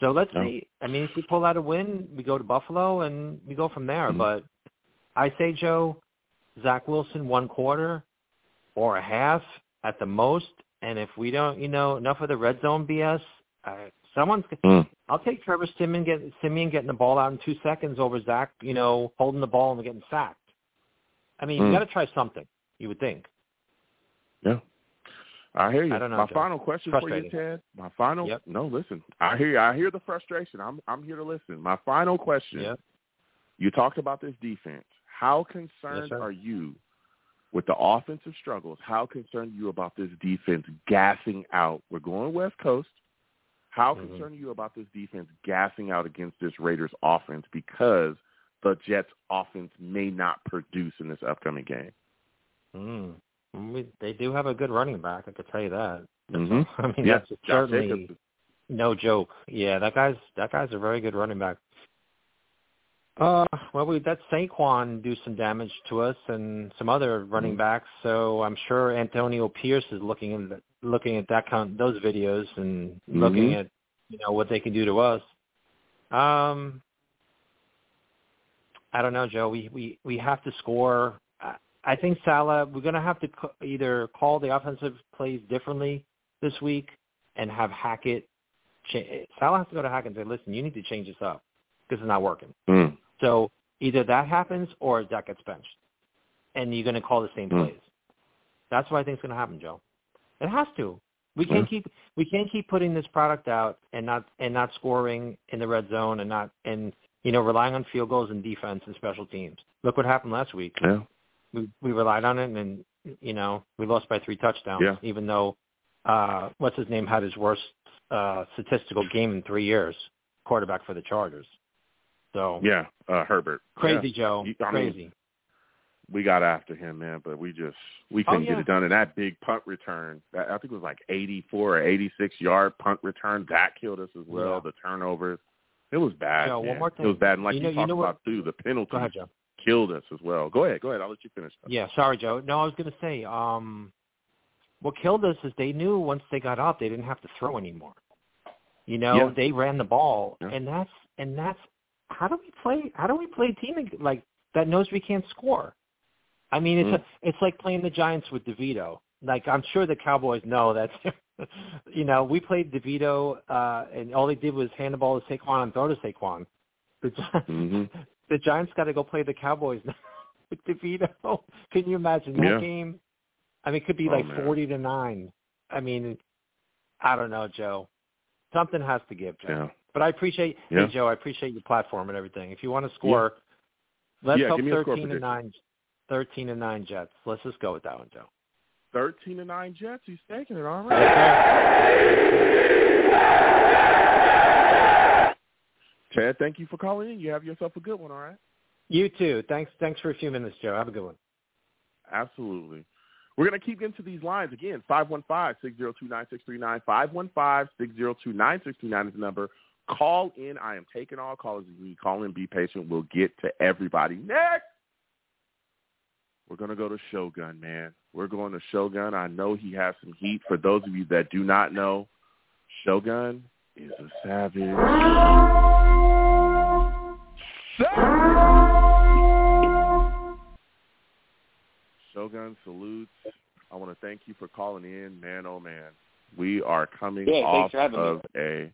A: So let's
B: No.
A: see. I mean, if we pull out a win, we go to Buffalo and we go from there.
B: Mhm.
A: But I say, Joe, Zach Wilson one quarter or a half at the most, and if we don't, you know, enough of the red zone BS, uh, someone's.
B: Mm.
A: I'll take Trevor Siemian, get, Siemian getting the ball out in two seconds over Zach, you know, holding the ball and getting sacked. I mean,
B: Mm.
A: you got to try something. You would think.
B: Yeah. I hear you.
A: I know,
B: My
A: Joe.
B: final question for you, Ted. My final.
A: Yep.
B: No, listen. I hear. You. I hear the frustration. I'm. I'm here to listen. My final question.
A: Yep.
B: You talked about this defense. How concerned
A: sir.
B: are you with the offensive struggles? How concerned are you about this defense gassing out? We're going West Coast. How
A: Mhm.
B: concerned are you about this defense gassing out against this Raiders offense because the Jets offense may not produce in this upcoming game?
A: Mm. We, they do have a good running back. I could tell you that.
B: Mhm. [laughs]
A: I mean,
B: Yeah,
A: that's
B: Josh
A: certainly
B: Jacobs.
A: no joke. Yeah, that guy's that guy's a very good running back. Uh, well, we let Saquon do some damage to us and some other running
B: Mhm.
A: backs. So I'm sure Antonio Pierce is looking in the, looking at that kind those videos and looking
B: Mhm.
A: at you know what they can do to us. Um, I don't know, Joe. We we we have to score. I, think Saleh. We're going to have to c- either call the offensive plays differently this week and have Hackett. Cha- Saleh has to go to Hackett and say, "Listen, you need to change this up because it's not working."
B: Mm.
A: So either that happens or Zach gets benched, and you're going to call the same
B: Hmm.
A: plays. That's what I think is going to happen, Joe. It has to. We can't
B: Yeah.
A: keep we can't keep putting this product out and not and not scoring in the red zone and not and you know relying on field goals and defense and special teams. Look what happened last week.
B: Yeah.
A: We we relied on it and you know we lost by three touchdowns.
B: Yeah.
A: Even though uh what's his name had his worst uh statistical game in three years, quarterback for the Chargers. So
B: Yeah. Uh, Herbert.
A: crazy,
B: Yeah.
A: Joe.
B: You- I mean,
A: crazy.
B: we got after him, man, but we just we couldn't
A: Oh, yeah.
B: get it done. And that big punt return, that, I think it was like 84 or 86 yard punt return, that killed us as well.
A: Yeah.
B: The turnovers, it was bad.
A: Joe, one
B: man. It was bad, and like
A: You
B: you,
A: know- you
B: talked
A: know what-
B: about too, the penalties
A: Go ahead, Joe.
B: Killed us as well. Go ahead, go ahead. I'll let you finish.
A: Yeah, sorry, Joe. No, I was going to say, um, what killed us is they knew once they got up, they didn't have to throw anymore. You know,
B: Yeah.
A: they ran the ball,
B: Yeah.
A: and that's and that's how do we play? How do we play a team like that knows we can't score? I mean, it's
B: Mm.
A: a, it's like playing the Giants with DeVito. Like I'm sure the Cowboys know that. [laughs] you know, we played DeVito, uh, and all they did was hand the ball to Saquon and throw to Saquon. The, Gi-
B: hmm
A: the Giants got to go play the Cowboys now [laughs] with DeVito. Can you imagine that
B: Yeah.
A: game? I mean, it could be
B: Oh,
A: like
B: man.
A: forty to nine. I mean, I don't know, Joe. Something has to give, Joe.
B: Yeah.
A: But I appreciate,
B: Yeah.
A: hey, Joe. I appreciate your platform and everything. If you want to score, let's
B: Yeah,
A: hope
B: give me a score
A: thirteen and
B: prediction.
A: nine. Thirteen and nine Jets. Let's just go with that one, Joe.
B: 13 to nine Jets. He's taking it. All right. Chad, thank you for calling in. You have yourself a good one. All right.
A: You too. Thanks. Thanks for a few minutes, Joe. Have a good one.
B: Absolutely. We're going to keep getting to these lines again. 515-602-9639, 515-602-9639, 515-602-9639 is the number. Call in. I am taking all callers. You call in. Be patient. We'll get to everybody. Next, we're going to go to Shogun, man. We're going to Shogun. I know he has some heat. For those of you that do not know, Shogun is a savage. Shogun salutes. I want to thank you for calling in, man. Oh man, we are coming
C: yeah,
B: off of
C: me.
B: a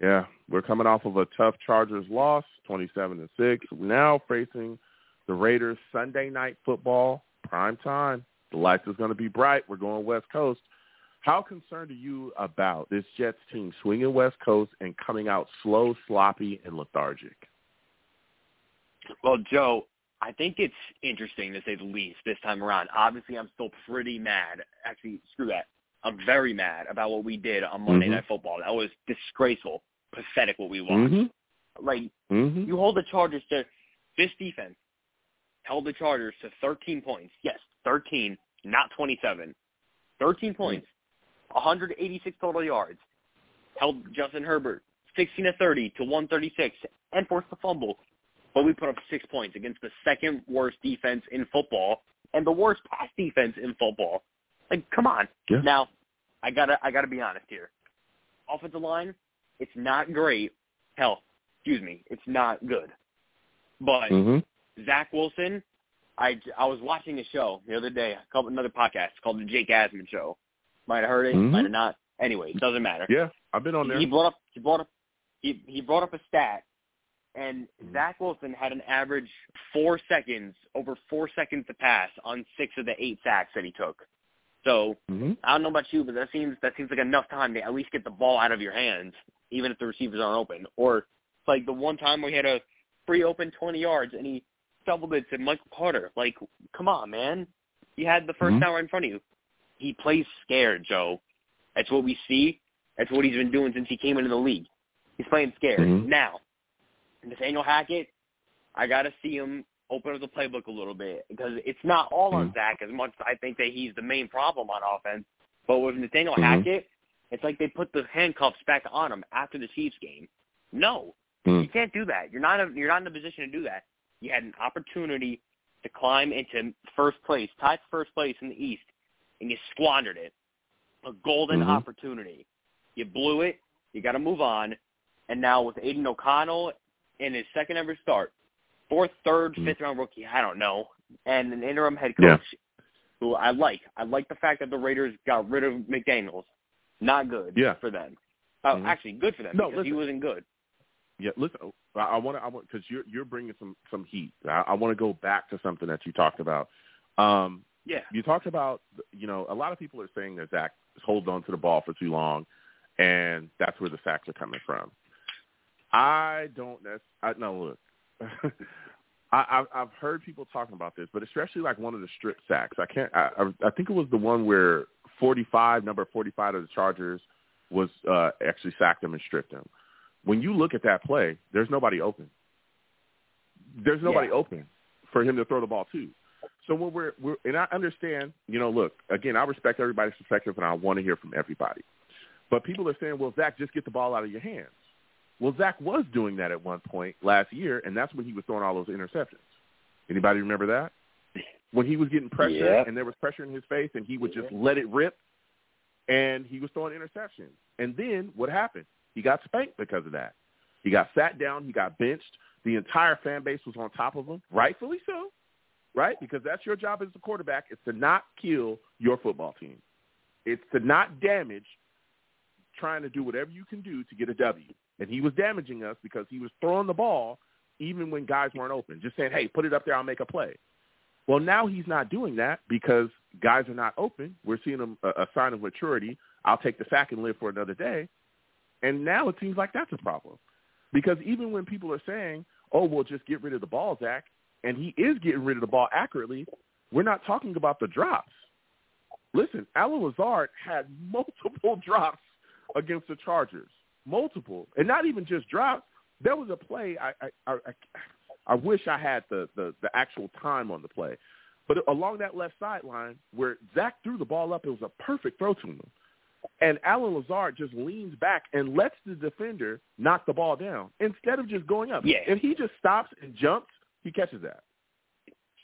B: yeah, we're coming off of a tough Chargers loss, twenty-seven to six. Now facing the Raiders Sunday night football, prime time. The lights is going to be bright. We're going West Coast. How concerned are you about this Jets team swinging West Coast and coming out slow, sloppy, and lethargic?
C: Well, Joe, I think it's interesting to say the least this time around. Obviously, I'm still pretty mad. Actually, screw that. I'm very mad about what we did on Monday
B: mm-hmm.
C: Night Football. That was disgraceful, pathetic what we
B: watched.
C: Mm-hmm. Like,
B: mm-hmm.
C: you hold the Chargers to this defense held the Chargers to 13 points. Yes, 13, not 27. 13 points, 186 total yards. Held Justin Herbert 16 to 30 to 136 and forced the fumble. But we put up six points against the second worst defense in football and the worst pass defense in football. Like, come on.
B: Yeah.
C: Now, I gotta I gotta be honest here. Offensive line, it's not great. Hell, excuse me, it's not good. But
B: mm-hmm.
C: Zach Wilson, I, I was watching a show the other day, another podcast called the Jake Asman Show. Might have heard it,
B: mm-hmm.
C: might have not. Anyway, it doesn't matter.
B: Yeah, I've been on there.
C: He brought up he brought up he he brought up a stat, and
B: mm-hmm.
C: Zach Wilson had an average four seconds over four seconds to pass on six of the eight sacks that he took. So
B: mm-hmm.
C: I don't know about you, but that seems that seems like enough time to at least get the ball out of your hands, even if the receivers aren't open. Or like the one time we had a free open twenty yards and he doubled it to Michael Carter. Like, come on, man. You had the 1st
B: mm-hmm.
C: down right in front of you. He plays scared, Joe. That's what we see. That's what he's been doing since he came into the league. He's playing scared.
B: Mm-hmm.
C: Now, Nathaniel Hackett, I got to see him open up the playbook a little bit because it's not all on
B: mm-hmm.
C: Zach as much as I think that he's the main problem on offense. But with Nathaniel
B: mm-hmm.
C: Hackett, it's like they put the handcuffs back on him after the Chiefs game. No,
B: mm-hmm.
C: you can't do that. You're not a, you're not in a position to do that. You had an opportunity to climb into first place, tied first place in the East, and you squandered it. A golden
B: mm-hmm.
C: opportunity. You blew it. You got to move on. And now with Aidan O'Connell in his second ever start, fourth, 3rd
B: mm-hmm.
C: fifth round rookie, I don't know, and an interim head coach
B: yeah.
C: who I like. I like the fact that the Raiders got rid of McDaniels. Not good
B: yeah.
C: for them. Uh,
B: mm-hmm.
C: Actually, good for them
B: no,
C: because
B: listen.
C: he wasn't good.
B: Yeah, listen. I want to. I want because you're you're bringing some some heat. I, I want to go back to something that you talked about. Um,
C: yeah,
B: you talked about you know a lot of people are saying that Zach holds on to the ball for too long, and that's where the sacks are coming from. I don't. That's I, no look. [laughs] I, I've, I've heard people talking about this, but especially like one of the strip sacks. I can't. I, I think it was the one where 45, number 45 of the Chargers, was uh, actually sacked him and stripped him when you look at that play, there's nobody open. There's nobody
C: yeah.
B: open for him to throw the ball to. So when we're, we're and I understand, you know, look, again, I respect everybody's perspective and I want to hear from everybody. But people are saying, well, Zach, just get the ball out of your hands. Well, Zach was doing that at one point last year, and that's when he was throwing all those interceptions. Anybody remember that? When he was getting pressure
C: yeah.
B: and there was pressure in his face, and he would just let it rip, and he was throwing interceptions. And then what happened? He got spanked because of that. He got sat down. He got benched. The entire fan base was on top of him, rightfully so, right? Because that's your job as the quarterback is to not kill your football team. It's to not damage trying to do whatever you can do to get a W. And he was damaging us because he was throwing the ball even when guys weren't open, just saying, hey, put it up there, I'll make a play. Well, now he's not doing that because guys are not open. We're seeing a, a sign of maturity. I'll take the sack and live for another day. And now it seems like that's a problem. Because even when people are saying, oh, well, just get rid of the ball, Zach, and he is getting rid of the ball accurately, we're not talking about the drops. Listen, Allen Lazard had [laughs] multiple [laughs] drops against the Chargers. Multiple. And not even just drops. There was a play, I, I, I, I wish I had the, the, the actual time on the play. But along that left sideline where Zach threw the ball up, it was a perfect throw to him. And Allen Lazard just leans back and lets the defender knock the ball down instead of just going up.
C: Yeah.
B: If he just stops and jumps, he catches that.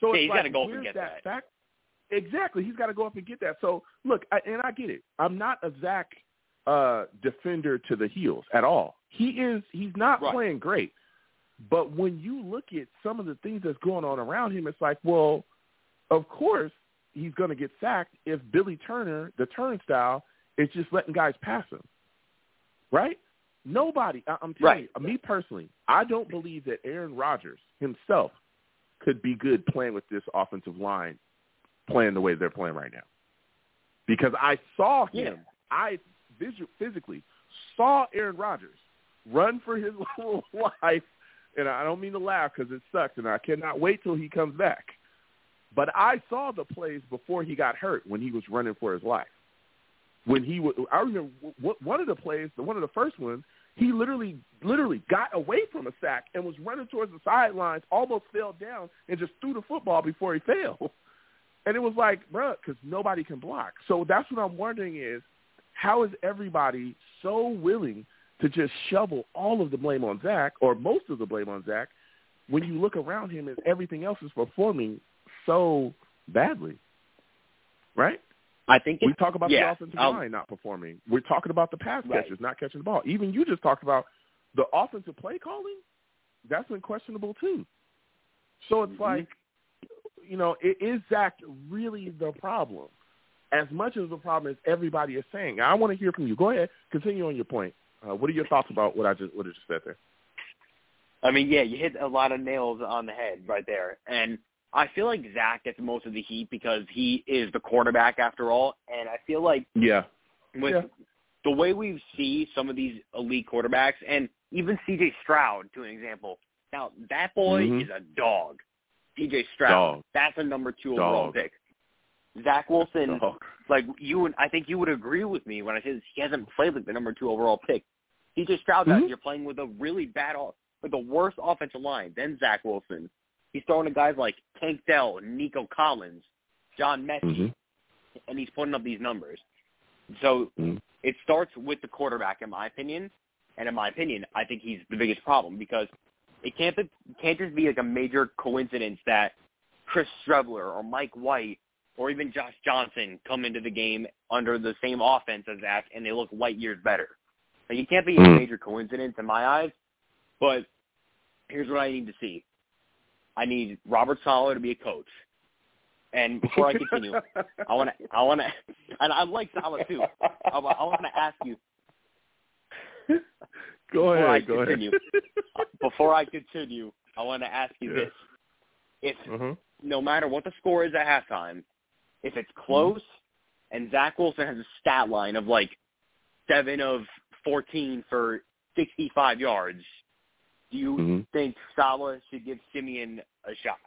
B: So
C: Yeah, he's
B: like,
C: gotta go up and get
B: that
C: that.
B: fact? Exactly. He's got to go up and get that. So look, I, and I get it. I'm not a Zach uh, defender to the heels at all. He is. He's not
C: Right.
B: playing great. But when you look at some of the things that's going on around him, it's like, well, of course he's going to get sacked if Billy Turner, the turnstile, is just letting guys pass him, right? Nobody. I, I'm telling
C: Right.
B: you, me personally, I don't believe that Aaron Rodgers himself could be good playing with this offensive line, playing the way they're playing right now, because I saw him.
C: Yeah.
B: I physically saw Aaron Rodgers run for his [laughs] life, and I don't mean to laugh because it sucks, and I cannot wait till he comes back. But I saw the plays before he got hurt when he was running for his life. When he was, I remember one of the plays, one of the first ones, he literally, literally got away from a sack and was running towards the sidelines, almost fell down, and just threw the football before he [laughs] fell. And it was like, bruh, because nobody can block. So that's what I'm wondering is, how is everybody so willing to just shovel all of the blame on Zach or most of the blame on Zach when you look around him and everything else is performing so badly, right?
C: I think
B: We talk about
C: yeah,
B: the offensive
C: um,
B: line not performing. We're talking about the pass
C: Right.
B: catchers not catching the ball. Even you just talked about the offensive play calling. That's been questionable too. So it's
C: Mhm.
B: like, you know, is Zach really the problem? As much as the problem as everybody is saying. I want to hear from you. Go ahead, continue on your point. Uh, what are your thoughts about what I just what I just said there?
C: I mean, yeah, you hit a lot of nails on the head right there. And I feel like Zach gets most of the heat because he is the quarterback after all. And I feel like
B: Yeah,
C: with
B: Yeah.
C: the way we see some of these elite quarterbacks, and even C.J. Stroud, to an example. Now that boy
B: Mhm.
C: is a dog. C.J. Stroud,
B: Dog.
C: that's a number two overall pick. Zach Wilson,
B: Dog.
C: like you and I think you would agree with me when I say this, he hasn't played like the number two overall pick. C.J. Stroud,
B: Mhm.
C: you're playing with a really bad, o- with the worst offensive line than Zach Wilson. He's throwing to guys like Tank Dell, Nico Collins, John Metchie,
B: Mhm.
C: and he's putting up these numbers. So
B: Mhm.
C: it starts with the quarterback, in my opinion. And in my opinion, I think he's the biggest problem because it can't be, can't just be like a major coincidence that Chris Streveler or Mike White or even Josh Johnson come into the game under the same offense as that, and they look light years better. Like it can't be a
B: Mhm.
C: major coincidence in my eyes. But here's what I need to see. I need Robert Saleh to be a coach. And before I continue, I want to, I want to, and I like Saleh too. I, I want to ask you [laughs]
B: go
C: Before I
B: ahead. Go
C: continue.
B: ahead.
C: before I continue. I want to ask you
B: Yeah.
C: this: If
B: uh-huh.
C: no matter what the score is at halftime, if it's close and Zach Wilson has a stat line of like seven of fourteen for sixty-five yards, do you
B: Mhm.
C: think Saleh should give Siemian a shot?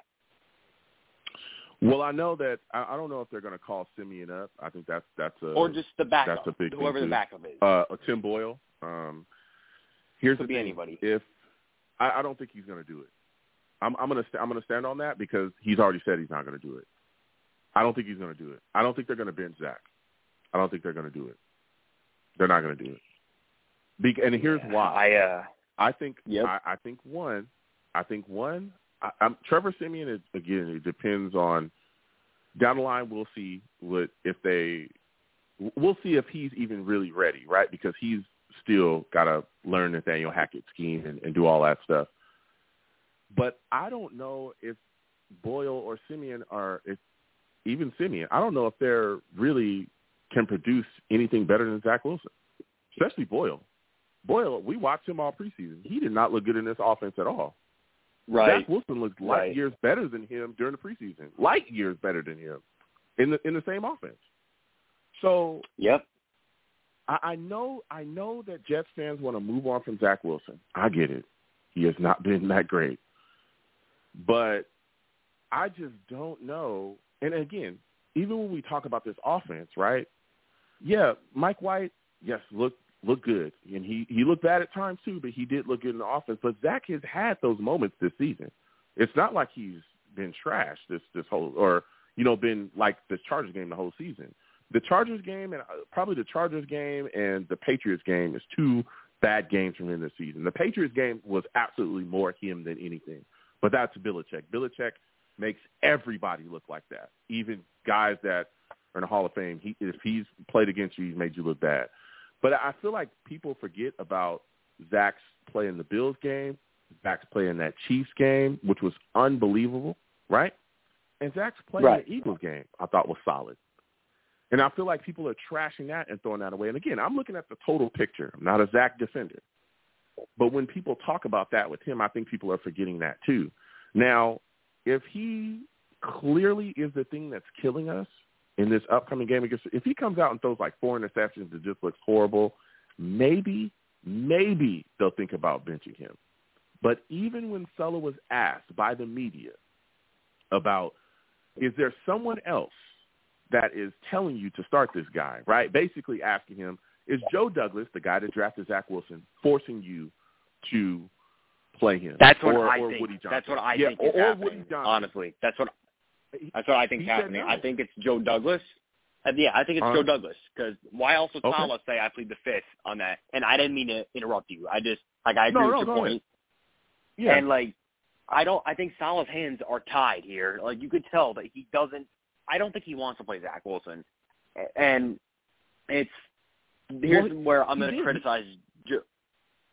B: Well, I know that I, I don't know if they're going to call Siemian up. I think that's that's a
C: or just the backup,
B: that's a big
C: whoever the backup is.
B: uh, a Tim Boyle. Um, here's
C: Could
B: the
C: be
B: thing:
C: anybody.
B: if I, I don't think he's going to do it, I'm, I'm going to I'm going to stand on that because he's already said he's not going to do it. I don't think he's going to do it. I don't think they're going to bench Zach. I don't think they're going to do it. They're not going to do it. Be- and here's why.
C: I uh
B: I think
C: Yep.
B: I, I think one, I think one. I, I'm Trevor Siemian. Is, again, it depends on down the line. We'll see what if they. We'll see if he's even really ready, right? Because he's still got to learn Nathaniel Hackett's scheme and, and do all that stuff. But I don't know if Boyle or Siemian are, if even Siemian, I don't know if they're really can produce anything better than Zach Wilson, especially Boyle. Boyle, we watched him all preseason. He did not look good in this offense at all.
C: right.
B: Zach Wilson looked light
C: Right.
B: years better than him during the preseason. Light years better than him in the in the same offense. So
C: Yep.
B: I, I know I know that Jets fans want to move on from Zach Wilson. I get it. He has not been that great. But I just don't know. And again, even when we talk about this offense, right? Yeah, Mike White, yes, look look good. And he, he looked bad at times too, but he did look good in the offense. But Zach has had those moments this season. It's not like he's been trashed this this whole or you know, been like the Chargers game the whole season. The Chargers game and uh, probably the Chargers game and the Patriots game is two bad games from him this season. The Patriots game was absolutely more him than anything, but that's Belichick. Belichick makes everybody look like that, even guys that are in the Hall of Fame. He, if he's played against you, he's made you look bad. But I feel like people forget about Zach's play in the Bills game, Zach's play in that Chiefs game, which was unbelievable, right? And Zach's play
C: right.
B: in the Eagles game, I thought was solid. And I feel like people are trashing that and throwing that away. And again, I'm looking at the total picture. I'm not a Zach defender. But when people talk about that with him, I think people are forgetting that too. Now, if he clearly is the thing that's killing us in this upcoming game against, if he comes out and throws like four interceptions and just looks horrible, maybe, maybe they'll think about benching him. But even when Saleh was asked by the media about, is there someone else that is telling you to start this guy, right? Basically asking him, is Joe Douglas, the guy that drafted Zach Wilson, forcing you to play him?
C: That's what
B: or,
C: I
B: or
C: think.
B: Woody Johnson?
C: That's what I
B: yeah,
C: think
B: or,
C: is
B: or
C: happening.
B: Woody Johnson.
C: Honestly, that's what that's what I think is happening.
B: no.
C: I think it's Joe Douglas. Uh, yeah, I think it's
B: Uh,
C: Joe Douglas because why else would
B: Okay.
C: Saleh say I plead the fifth on that? And I didn't mean to interrupt you. I just like I agree
B: No,
C: with
B: no,
C: your point.
B: Yeah.
C: And like, I don't. I think Saleh's hands are tied here. Like you could tell that he doesn't. I don't think he wants to play Zach Wilson. And it's here's
B: Well,
C: where I'm going to criticize.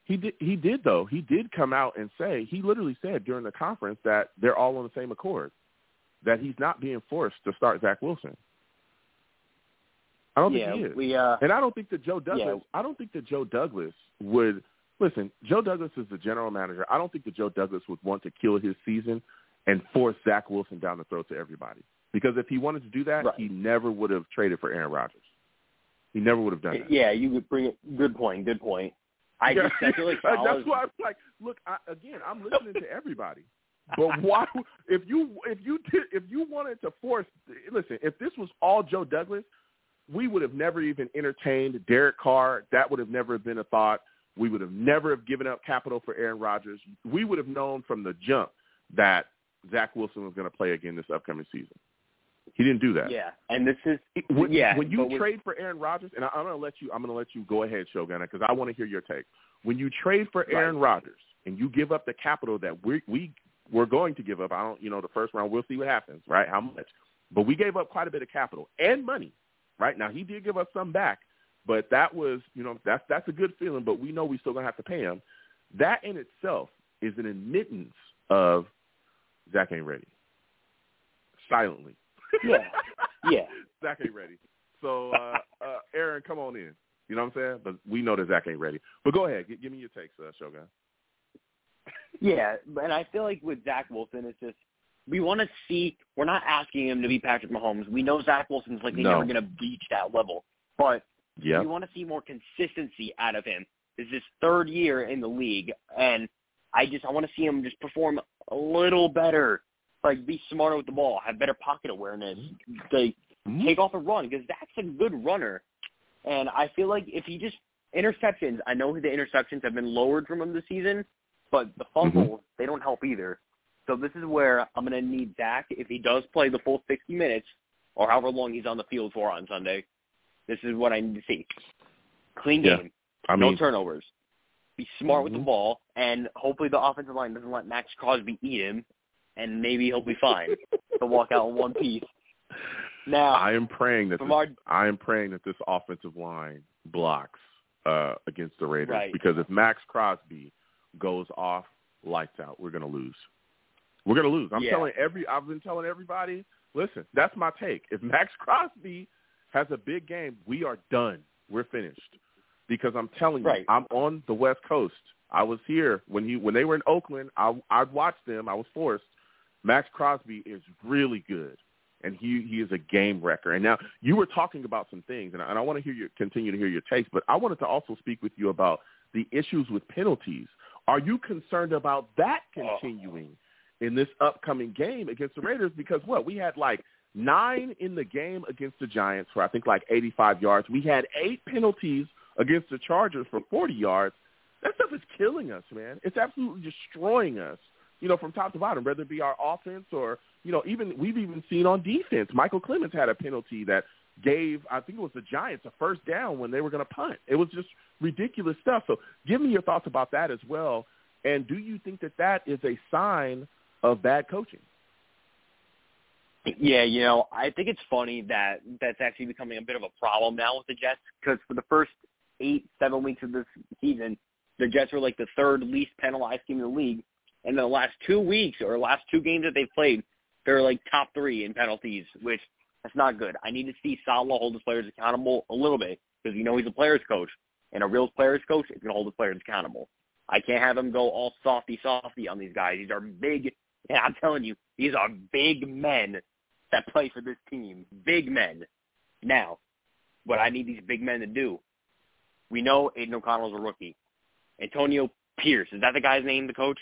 B: He did. He did though. He did come out and say he literally said during the conference that they're all on the same accord, that he's not being forced to start Zach Wilson. I don't
C: yeah,
B: think he is,
C: we. uh
B: and I don't think that Joe Douglas.
C: Yeah.
B: I don't think that Joe Douglas would listen. Joe Douglas is the general manager. I don't think that Joe Douglas would want to kill his season and force Zach Wilson down the throat to everybody. Because if he wanted to do that,
C: Right.
B: he never would have traded for Aaron Rodgers. He never would have done that.
C: Yeah, you could bring it. Good point. Good point. I [laughs]
B: Yeah.
C: just I feel like [laughs]
B: That's why I'm like, look, I, again, I'm listening to everybody. [laughs] But why? If you if you did if you wanted to force, listen, if this was all Joe Douglas, we would have never even entertained Derek Carr. That would have never been a thought. We would have never have given up capital for Aaron Rodgers. We would have known from the jump that Zach Wilson was going to play again this upcoming season. He didn't do that.
C: yeah, and this is
B: When,
C: yeah.
B: when you trade for Aaron Rodgers, and I, I'm going to let you, I'm to let you go ahead, Shogun, because I want to hear your take. When you trade for Aaron Rodgers and you give up the capital that we we we're going to give up, I don't, you know, the first round, we'll see what happens, right? How much? But we gave up quite a bit of capital and money, right? Now he did give us some back, but that was, you know, that's that's a good feeling. But we know we still gonna have to pay him. That in itself is an admittance of Zach ain't ready. Silently.
C: Yeah. Yeah. [laughs]
B: Zach ain't ready. So, uh, uh, Aaron, come on in. You know what I'm saying? But we know that Zach ain't ready. But go ahead. G- give me your takes, uh, Shogun.
C: Yeah, and I feel like with Zach Wilson, it's just we want to see. We're not asking him to be Patrick Mahomes. We know Zach Wilson's likely
B: No.
C: never going to reach that level, but
B: Yeah.
C: we want to see more consistency out of him. This is his third year in the league, and I just I want to see him just perform a little better, like be smarter with the ball, have better pocket awareness, like
B: Mhm.
C: take off a run because Zach's a good runner, and I feel like if he just interceptions, I know the interceptions have been lowered from him this season, but the fumbles they don't help either. So this is where I'm going to need Zach if he does play the full 60 minutes or however long he's on the field for on Sunday. This is what I need to see: clean
B: Yeah.
C: game,
B: I
C: no turnovers, be smart with the
B: Mhm.
C: ball, and hopefully the offensive line doesn't let Maxx Crosby eat him, and maybe he'll be fine to walk out in one piece. Now,
B: I am praying that this,
C: our
B: I am praying that this offensive line blocks uh, against the Raiders
C: Right.
B: because if Maxx Crosby goes off lights out, we're going to lose. We're going to lose. I'm
C: Yeah.
B: telling every. I've been telling everybody. Listen, that's my take. If Maxx Crosby has a big game, we are done. We're finished. Because I'm telling you, I'm on the West Coast. I was here when he when they were in Oakland. I I watched them. I was forced. Maxx Crosby is really good, and he he is a game wrecker. And now you were talking about some things, and I, and I want to hear you continue to hear your takes. But I wanted to also speak with you about the issues with penalties. Are you concerned about that oh. continuing in this upcoming game against the Raiders? Because what we had like nine in the game against the Giants for I think like 85 yards. We had eight penalties against the Chargers for 40 yards. That stuff is killing us, man. It's absolutely destroying us you know, from top to bottom, whether it be our offense or, you know, even we've even seen on defense. Michael Clemons had a penalty that gave, I think it was the Giants, a first down when they were going to punt. It was just ridiculous stuff. So give me your thoughts about that as well. And do you think that that is a sign of bad coaching?
C: Yeah, you know, I think it's funny that that's actually becoming a bit of a problem now with the Jets because for the first eight, seven weeks of this season, the Jets were like the third least penalized team in the league. And in the last two weeks or last two games that they've played, they're like top three in penalties, which that's not good. I need to see Saleh hold his players accountable a little bit because you know he's a players coach, and a real players coach is going to hold his players accountable. I can't have him go all softy softy on these guys. These are big. [laughs] And I'm telling you, these are big men that play for this team. Big men. Now, what I need these big men to do, we know Aidan O'Connell's a rookie. Antonio Pierce, is that the guy's name, the coach?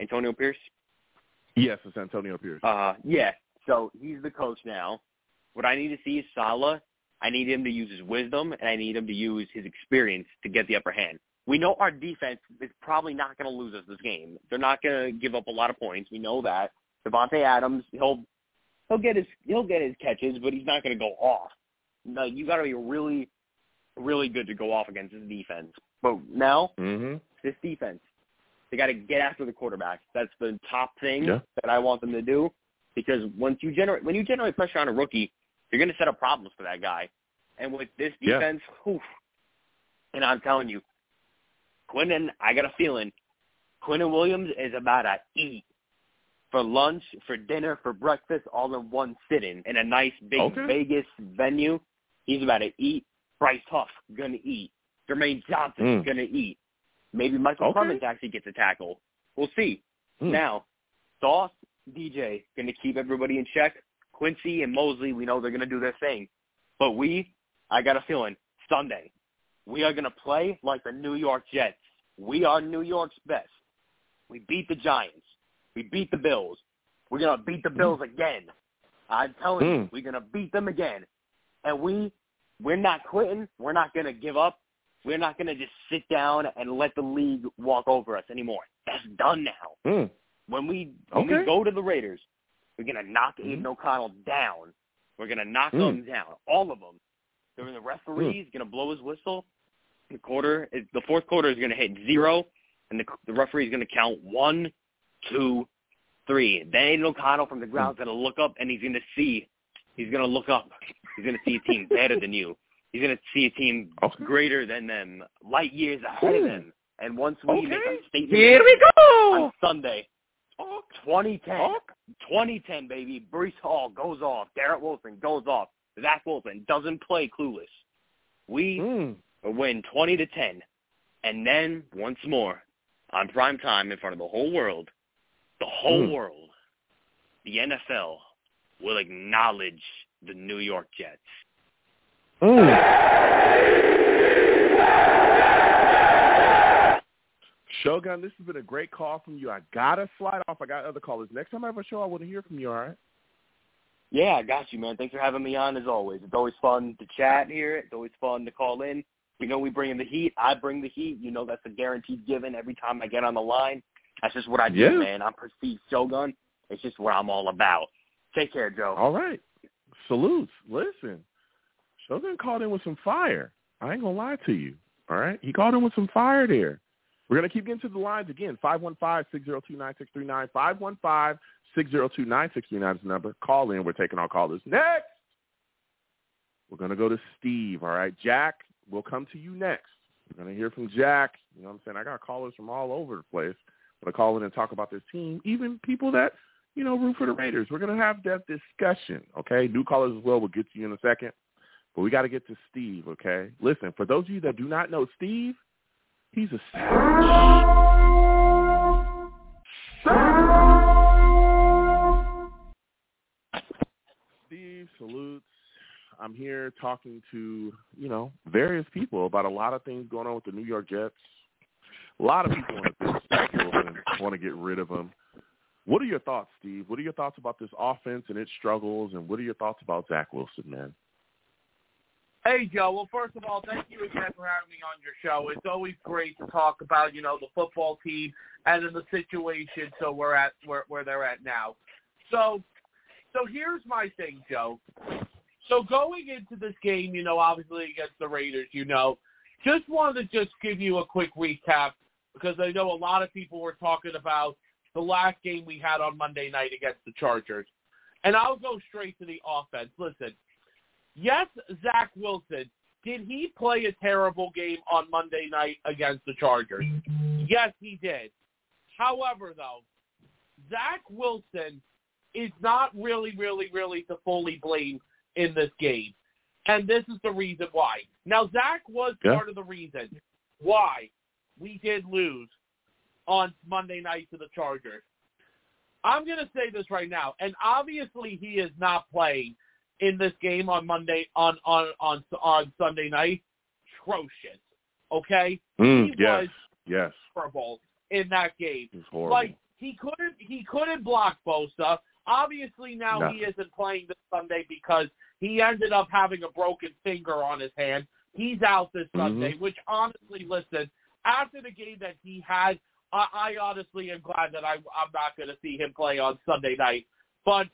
C: Antonio Pierce?
B: Yes, it's Antonio Pierce.
C: Uh, yeah. So he's the coach now. What I need to see is Saleh. I need him to use his wisdom, and I need him to use his experience to get the upper hand. We know our defense is probably not going to lose us this game. They're not going to give up a lot of points. We know that. Davante Adams, he'll he'll get his he'll get his catches, but he's not going to go off. No, you got to be really, really good to go off against this defense. But now,
B: mm-hmm.
C: this defense, they got to get after the quarterback. That's the top thing
B: yeah.
C: that I want them to do. Because once you generate when you generate pressure on a rookie, you're going to set up problems for that guy. And with this defense,
B: yeah.
C: whew, and I'm telling you, Quinnen, I got a feeling, Quinnen Williams is about to eat for lunch, for dinner, for breakfast, all in one sitting in a nice big
B: okay.
C: Vegas venue. He's about to eat. Bryce Huff gonna eat. Jermaine Johnson
B: mm.
C: gonna eat. Maybe Michael
B: okay.
C: Clemons actually gets a tackle. We'll see.
B: Mm.
C: Now, Sauce, DJ gonna keep everybody in check. Quincy and Mosley, we know they're gonna do their thing. But we, I got a feeling, Sunday, we are gonna play like the New York Jets. We are New York's best. We beat the Giants. We beat the Bills. We're gonna beat the Bills again. I'm telling
B: mm.
C: you, we're gonna beat them again. And we we're not quitting. We're not gonna give up. We're not gonna just sit down and let the league walk over us anymore. That's done now.
B: Mm.
C: When we when
B: okay.
C: we go to the Raiders, we're gonna knock
B: mm.
C: Aidan O'Connell down. We're gonna knock
B: Mm.
C: them down, all of them. Then the referee's gonna blow his whistle. The quarter, the fourth quarter is gonna hit zero, and the the referee's gonna count one, two, three. Then Aidan O'Connell from the ground is going to look up and he's going to see. He's going to look up. He's going to see a team better than you. He's going to see a team
B: okay.
C: greater than them, light years ahead
B: Ooh.
C: of them. And once we
B: okay.
C: make a statement
B: Here we go.
C: on Sunday, 2010, 2010, baby, Breece Hall goes off. Garrett Wilson goes off. Zach Wilson doesn't play clueless. We
B: mm.
C: win 20 to 10. And then, once more, on prime time in front of the whole world, the whole
B: mm.
C: world, the NFL will acknowledge the New York Jets.
B: Mm. Shogun, this has been a great call from you. I gotta slide off. I got other callers. Next time I have a show, I want to hear from you. All right?
C: Yeah, I got you, man. Thanks for having me on as always. It's always fun to chat here. It's always fun to call in. You know we bring in the heat. I bring the heat. You know that's a guaranteed given every time I get on the line. That's just what I do,
B: yeah.
C: man. I'm perceived Shogun. It's just what I'm all about. Take care, Joe.
B: All right. Salutes. Listen, Shogun called in with some fire. I ain't gonna lie to you. All right, he called in with some fire there. We're gonna keep getting to the lines again. Five one five six zero two nine six three nine. Five one five six zero two nine six three nine is the number. Call in. We're taking our callers next. We're gonna go to Steve. All right, Jack. We'll come to you next. We're gonna hear from Jack. You know what I'm saying? I got callers from all over the place. I'm gonna call in and talk about this team. Even people that you know root for the Raiders. We're gonna have that discussion. Okay, new callers as well. We'll get to you in a second. But we got to get to Steve, okay? Listen, for those of you that do not know Steve, he's a savage. Steve salutes. I'm here talking to, you know, various people about a lot of things going on with the New York Jets. A lot of people want to want to get rid of him. What are your thoughts, Steve? What are your thoughts about this offense and its struggles, and what are your thoughts about Zach Wilson, man?
D: Hey, Joe. Well, first of all, thank you again for having me on your show. It's always great to talk about, you know, the football team and in the situation so we're at where where they're at now. So, so here's my thing, Joe. So going into this game, you know, obviously against the Raiders, you know, just wanted to just give you a quick recap because I know a lot of people were talking about the last game we had on Monday night against the Chargers. And I'll go straight to the offense. Listen, yes, Zach Wilson, did he play a terrible game on Monday night against the Chargers? Yes, he did. However, though, Zach Wilson is not really, really, really to fully blame in this game. And this is the reason why. Now, Zach was
B: Yeah.
D: part of the reason why we did lose on Monday night to the Chargers. I'm going to say this right now, and obviously he is not playing in this game on Monday on on on on Sunday night. Atrocious. Okay,
B: Mm,
D: he
B: yes,
D: was
B: yes,
D: horrible in that game. Like he couldn't he couldn't block Bosa. Obviously now
B: No.
D: he isn't playing this Sunday because he ended up having a broken finger on his hand. He's out this
B: Mhm.
D: Sunday, which honestly, listen, after the game that he had, I, I honestly am glad that I, I'm not going to see him play on Sunday night. But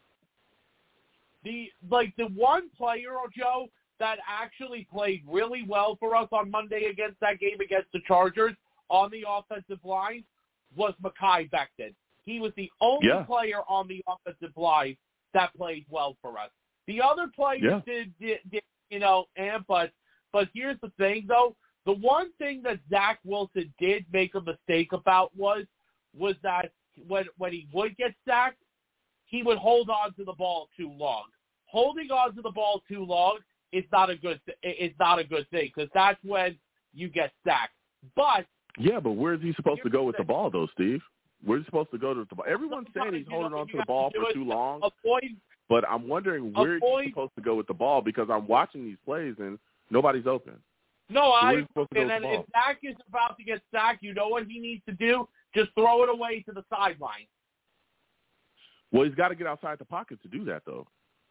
D: the like the one player, oh, Joe, that actually played really well for us on Monday against that game against the Chargers on the offensive line was Mekhi Becton. He was the only
B: Yeah.
D: player on the offensive line that played well for us. The other players
B: Yeah.
D: did, did, did, you know, and but but here's the thing though. The one thing that Zach Wilson did make a mistake about was was that when when he would get sacked, he would hold on to the ball too long. Holding on to the ball too long is not a good is not a good thing because that's when you get sacked. But
B: yeah, but where's he supposed to go with the ball, though, Steve? Where's he supposed to go to the ball? Everyone's saying he's holding on to the ball for too long,
D: avoid
B: but I'm wondering where he's supposed to go with the ball because I'm watching these plays and nobody's open.
D: no, I
B: he supposed to go
D: and then
B: the
D: if Zach is about to get sacked, you know what he needs to do? Just throw it away to the sideline.
B: Well, he's got to get outside the pocket to do that, though.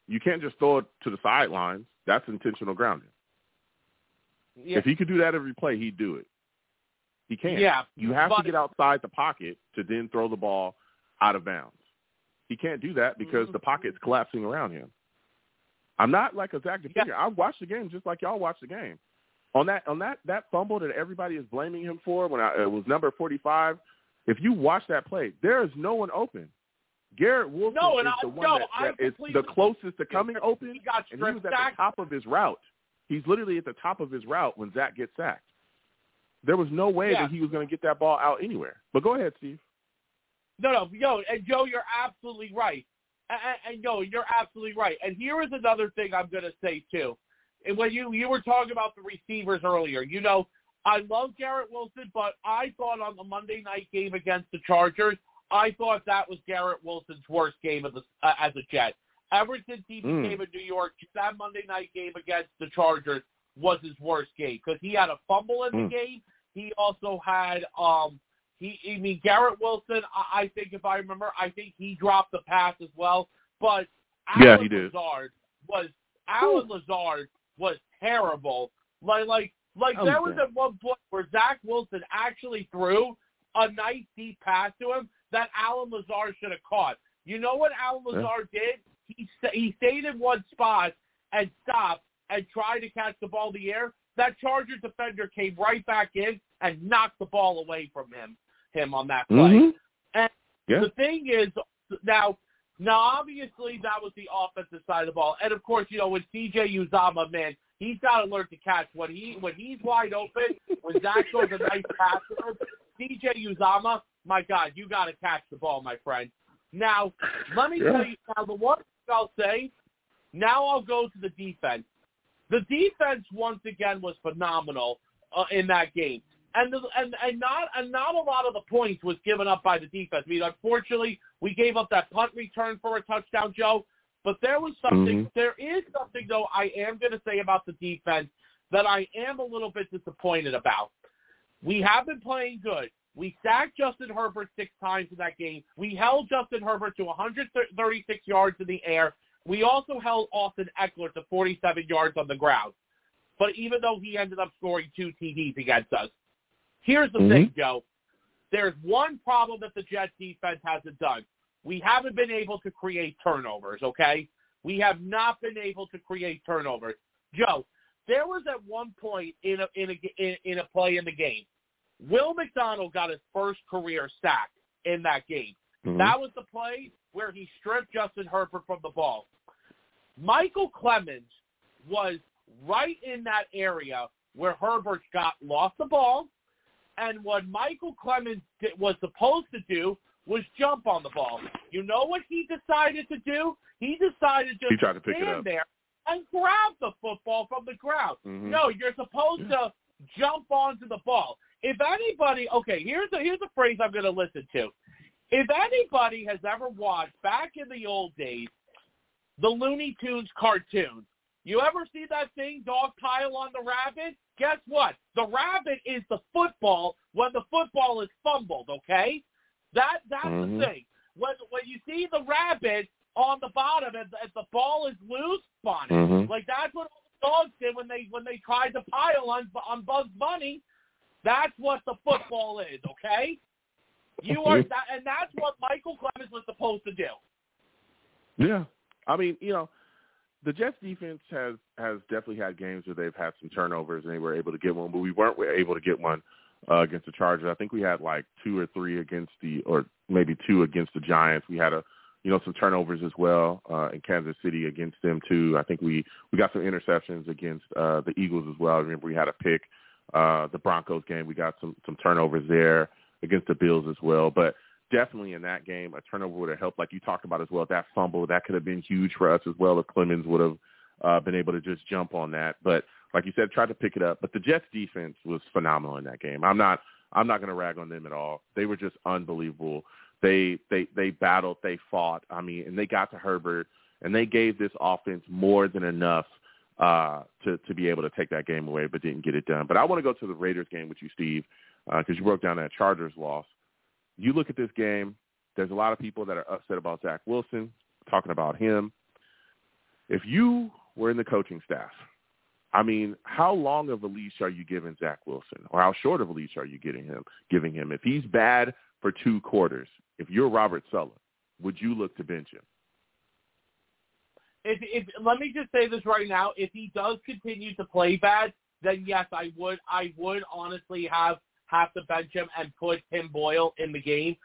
B: You can't just throw it to the sidelines. That's intentional grounding.
D: Yeah,
B: If he could do that every play, he'd do it. He can't.
D: yeah.
B: You have
D: but,
B: to get outside the pocket to then throw the ball out of bounds. He can't do that because
D: Mhm.
B: the pocket's collapsing around him. I'm not like a Zach defender. I watched the game just like y'all watched the game. On that on that that fumble that everybody is blaming him for when I, it was number 45. If you watch that play, there is no one open. Garrett Wilson
D: No, and
B: is
D: I-
B: the one
D: no,
B: that, that is the closest to coming open,
D: He got
B: and he was at the top of his route. He's literally at the top of his route when Zach gets sacked. There was no way
D: Yeah.
B: that he was going to get that ball out anywhere. But go ahead, Steve.
D: No, no, yo, and Joe, you're absolutely right. And, and, and yo, you're absolutely right. And here is another thing I'm going to say too. And when you you were talking about the receivers earlier, you know, I love Garrett Wilson, but I thought on the Monday night game against the Chargers, I thought that was Garrett Wilson's worst game of the, uh, as a Jet. Ever since he
B: Mm.
D: became a New York, that Monday night game against the Chargers was his worst game because he had a fumble in
B: Mm.
D: the game. He also had um he, I mean, Garrett Wilson. I, I think if I remember, I think he dropped the pass as well. But
B: Yeah,
D: Allen
B: he did.
D: Lazard was Allen Lazard was terrible. Like, like, like
B: I
D: there was at one point where Zach Wilson actually threw a nice deep pass to him that Allen Lazard should have caught. You know what Allen
B: Yeah.
D: Lazard did? He sta- he stayed in one spot and stopped and tried to catch the ball in the air. That Charger defender came right back in and knocked the ball away from him him on that play.
B: Mhm.
D: And
B: Yeah.
D: the thing is now now obviously that was the offensive side of the ball. And of course, you know, with CJ Uzomah, man, he's learn to catch when he when he's wide open, when Zach goes a nice pass to him, CJ Uzomah, my God, you gotta catch the ball, my friend. Now, let me
B: Yeah.
D: tell you now the one thing I'll say, now I'll go to the defense. The defense once again was phenomenal uh, in that game. And, the, and and not and not a lot of the points was given up by the defense. I mean, unfortunately, we gave up that punt return for a touchdown, Joe. But there was something.
B: Mhm.
D: There is something though. I am going to say about the defense that I am a little bit disappointed about. We have been playing good. We sacked Justin Herbert six times in that game. We held Justin Herbert to 136 yards in the air. We also held Austin Ekeler to 47 yards on the ground. but even though he ended up scoring two TDs against us, here's the
B: Mhm.
D: thing, Joe. There's one problem that the Jets defense hasn't done. We haven't been able to create turnovers, okay? We have not been able to create turnovers. Joe, there was at one point in a in a in, in a play in the game, Will McDonald got his first career sack in that game.
B: Mhm.
D: That was the play where he stripped Justin Herbert from the ball. Michael Clemons was right in that area where Herbert got lost the ball, and what Michael Clemons did, was supposed to do was jump on the ball. You know what he decided to do? He decided to
B: He tried to pick it
D: stand
B: up.
D: there and grab the football from the ground.
B: Mhm.
D: No, you're supposed to jump onto the ball. If anybody, okay, here's a here's a phrase I'm going to listen to. If anybody has ever watched back in the old days the Looney Tunes cartoon, you ever see that thing dog pile on the rabbit? Guess what? The rabbit is the football when the football is fumbled. Okay, that that's
B: Mhm.
D: the thing. When when you see the rabbit on the bottom and, and the ball is loose on it,
B: Mhm.
D: like that's what all the dogs did when they when they tried to pile on on Bugs Bunny. That's what the football is, okay? You are that, and that's what Michael Clemons was supposed to do.
B: Yeah, I mean, you know, the Jets defense has has definitely had games where they've had some turnovers and they were able to get one, but we weren't able to get one uh, against the Chargers. I think we had like two or three against the, or maybe two against the Giants. We had a, you know, some turnovers as well uh, in Kansas City against them too. I think we we got some interceptions against uh, the Eagles as well. I remember we had a pick. Uh, the Broncos game, we got some some turnovers there against the Bills as well, but definitely in that game, a turnover would have helped, like you talked about as well. That fumble that could have been huge for us as well if Clemons would have uh, been able to just jump on that. But like you said, tried to pick it up. But the Jets defense was phenomenal in that game. I'm not I'm not going to rag on them at all. They were just unbelievable. They they they battled, they fought. I mean, and they got to Herbert, and they gave this offense more than enough uh, to to be able to take that game away, but didn't get it done. But I want to go to the Raiders game with you, Steve, because you broke down that Chargers loss you look at this game, there's a lot of people that are upset about Zach Wilson, talking about him. If you were in the coaching staff, I mean, how long of a leash are you giving Zach Wilson, or how short of a leash are you getting him, giving him? If he's bad for two quarters, if you're Robert Saleh, would you look to bench him?
D: If, if let me just say this right now, if he does continue to play bad, then yes, I would I would honestly have have to bench him and put Tim Boyle in the game.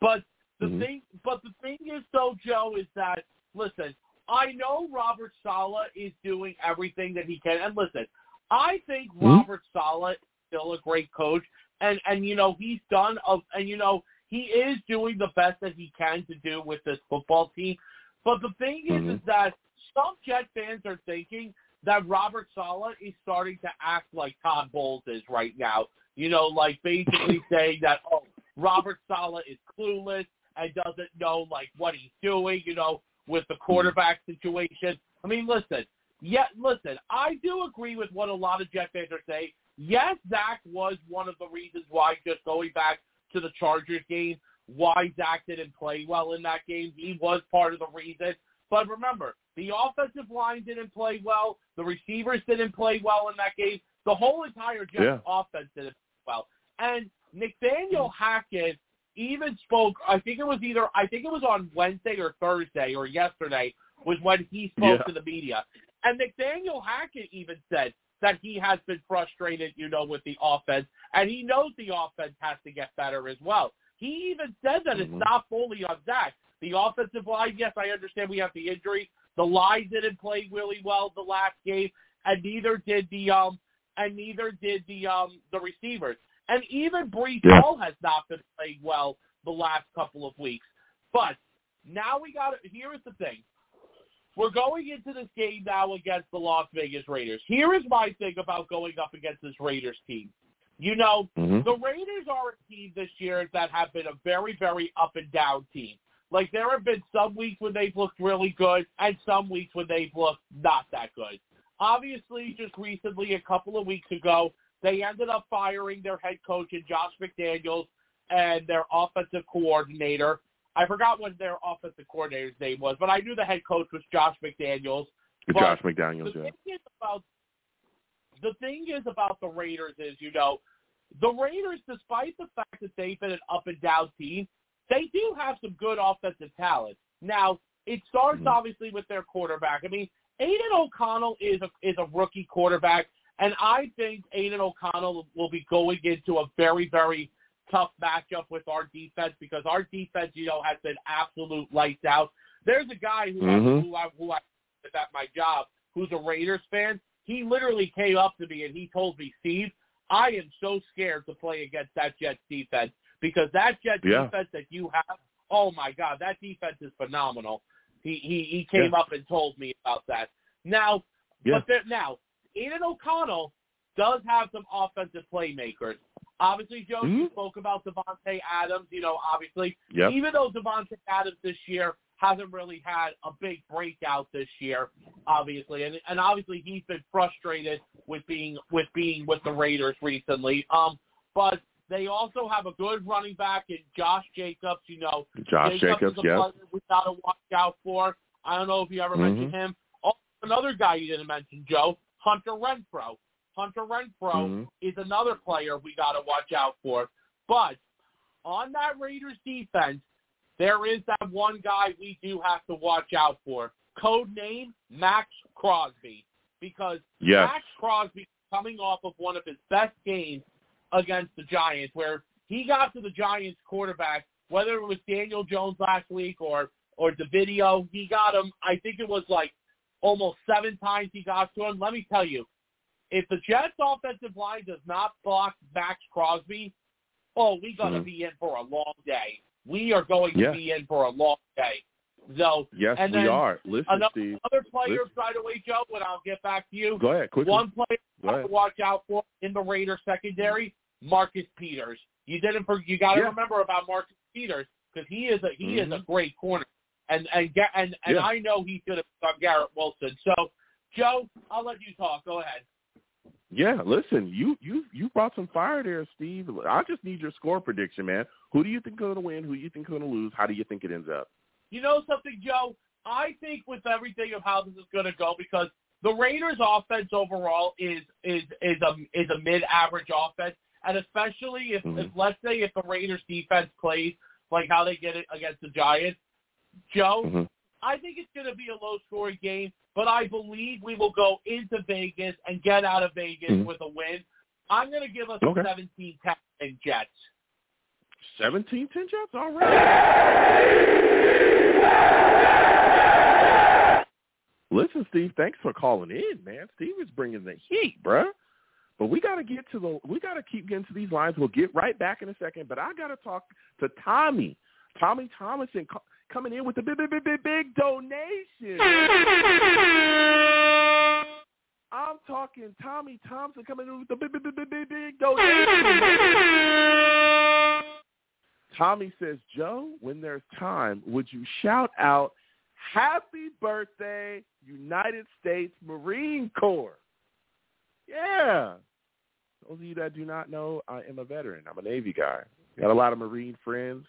D: But the
B: Mhm.
D: thing but the thing is though, Joe, is that listen, I know Robert Saleh is doing everything that he can and listen, I think
B: Mhm.
D: Robert Saleh is still a great coach and and you know, he's done of and you know, he is doing the best that he can to do with this football team. But the thing is,
B: Mhm.
D: is that some Jet fans are thinking that Robert Saleh is starting to act like Todd Bowles is right now. You know, like basically [laughs] saying that, oh, Robert Saleh is clueless and doesn't know like what he's doing. You know, with the hmm. quarterback situation. I mean, listen, yeah, listen, I do agree with what a lot of Jet fans are saying. Yes, Zach was one of the reasons why. Just going back to the Chargers game, why Zach didn't play well in that game. He was part of the reason. But remember, the offensive line didn't play well. The receivers didn't play well in that game. The whole entire Jets
B: Yeah.
D: offense didn't play well. And Nathaniel Hackett even spoke. I think it was either. I think it was on Wednesday or Thursday or yesterday was when he spoke
B: Yeah.
D: to the media. And Nathaniel Hackett even said that he has been frustrated, you know, with the offense, and he knows the offense has to get better as well. He even said that it's
B: Mhm.
D: not fully on Zach. The offensive line, yes, I understand we have the injury. The line didn't play really well the last game, and neither did the um and neither did the um the receivers. And even Breece
B: Yeah.
D: Hall has not been playing well the last couple of weeks. But now we got here is the thing. We're going into this game now against the Las Vegas Raiders. Here is my thing about going up against this Raiders team. You know,
B: Mhm.
D: the Raiders are a team this year that have been a very, very up and down team. Like there have been some weeks when they've looked really good and some weeks when they've looked not that good. Obviously, just recently, a couple of weeks ago, they ended up firing their head coach and Josh McDaniels and their offensive coordinator. I forgot what their offensive coordinator's name was, but I knew the head coach was Josh McDaniels. But
B: Josh McDaniels,
D: the
B: yeah.
D: thing is about the thing is about the Raiders is, you know, the Raiders, despite the fact that they've been an up and down team, they do have some good offensive talent. Now, it starts
B: Mhm.
D: obviously with their quarterback. I mean, Aidan O'Connell is a is a rookie quarterback, and I think Aidan O'Connell will be going into a very very tough matchup with our defense because our defense, you know, has been absolute lights out. There's a guy who
B: Mhm.
D: I, who I who I at my job who's a Raiders fan. He literally came up to me and he told me, Steve, I am so scared to play against that Jets defense because that Jets
B: Yeah.
D: defense that you have, oh my God, that defense is phenomenal. He he he came up and told me about that. Now,
B: Yeah.
D: but there, now Aidan O'Connell does have some offensive playmakers. Obviously, Joe, you
B: Mhm.
D: spoke about Davante Adams. You know, obviously,
B: Yep.
D: even though Davante Adams this year hasn't really had a big breakout this year, obviously, and and obviously he's been frustrated with being with being with the Raiders recently. Um, but they also have a good running back in Josh Jacobs. You know,
B: Josh Jacobs,
D: is a
B: yes.
D: we gotta watch out for. I don't know if you ever
B: Mhm.
D: mentioned him. Oh, another guy you didn't mention, Joe, Hunter Renfrow. Hunter Renfrow
B: Mhm.
D: is another player we got to watch out for. But on that Raiders defense, there is that one guy we do have to watch out for. Code name Maxx Crosby, because
B: Yes.
D: Maxx Crosby coming off of one of his best games against the Giants, where he got to the Giants quarterback, whether it was Daniel Jones last week or or DeVito, he got him. I think it was like almost seven times he got to him. Let me tell you, if the Jets offensive line does not block Maxx Crosby, oh, we're going to
B: Mhm.
D: be in for a long day. We are going
B: Yeah.
D: to be in for a long day. So
B: Yes,
D: and
B: we are. Listen,
D: another,
B: Steve.
D: other players
B: listen.
D: right away, Joe, and I'll get back to you.
B: Go ahead, quickly.
D: One player
B: Go
D: to watch out for in the Raiders secondary, Marcus Peters. You didn't. You got to
B: Yeah.
D: remember about Marcus Peters because he is a he is a
B: Mhm.
D: great corner, and and and and
B: Yeah.
D: I know he's going to start Garrett Wilson. So, Joe, I'll let you talk. Go ahead.
B: Yeah, listen, you you you brought some fire there, Steve. I just need your score prediction, man. Who do you think going to win? Who do you think going to lose? How do you think it ends up?
D: You know something, Joe? I think with everything of how this is going to go, because the Raiders' offense overall is is is a is a mid-average offense, and especially if,
B: Mhm.
D: if let's say if the Raiders' defense plays like how they get it against the Giants, Joe,
B: Mhm.
D: I think it's going to be a low-scoring game, but I believe we will go into Vegas and get out of Vegas
B: Mhm.
D: with a win. I'm going to give us
B: Okay.
D: a 17-10 in Jets.
B: 17 10 Jets? All right. Listen, Steve, thanks for calling in, man. Steve is bringing the heat, bruh. But we got to get to the, we got to keep getting to these lines. We'll get right back in a second. But I got to talk to Tommy, Tommy Thomason, co- coming in with a big, big, big, big, big donation. I'm talking Tommy Thompson coming in with a big, big, big, big, big, big donation. Tommy says, Joe, when there's time, would you shout out Happy Birthday, United States Marine Corps? Yeah. Those of you that do not know, I am a veteran. I'm a Navy guy. Got a lot of Marine friends.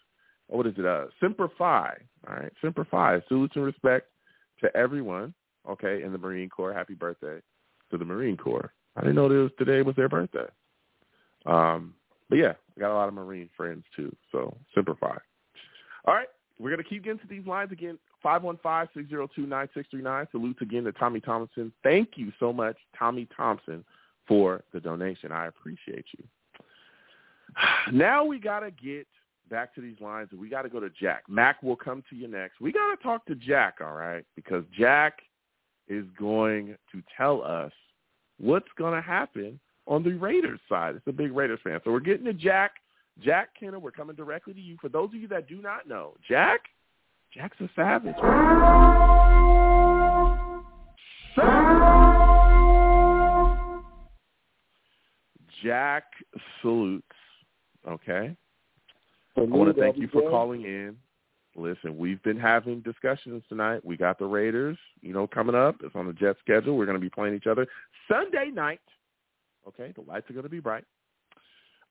B: Oh, what is it? Uh, Semper Fi. All right, Semper Fi. Salute and respect to everyone. Okay, in the Marine Corps. Happy birthday to the Marine Corps. I didn't know this today was their birthday. Um, but yeah, I got a lot of Marine friends too. So Semper Fi. All right, we're gonna keep getting to these lines again. 515-602-9639. Salutes again to Tommy Thompson. Thank you so much, Tommy Thompson, for the donation. I appreciate you. [sighs] Now we gotta get back to these lines, and we got to go to Jack. Mac will come to you next. We got to talk to Jack, all right, because Jack is going to tell us what's going to happen on the Raiders side. It's a big Raiders fan. So we're getting to Jack. Jack Kenner, we're coming directly to you. For those of you that do not know, Jack, Jack's a savage. Jack salutes, okay? I want to thank you for calling in. Listen, we've been having discussions tonight. We got the Raiders, you know, coming up. It's on the Jet schedule. We're going to be playing each other Sunday night. Okay, the lights are going to be bright.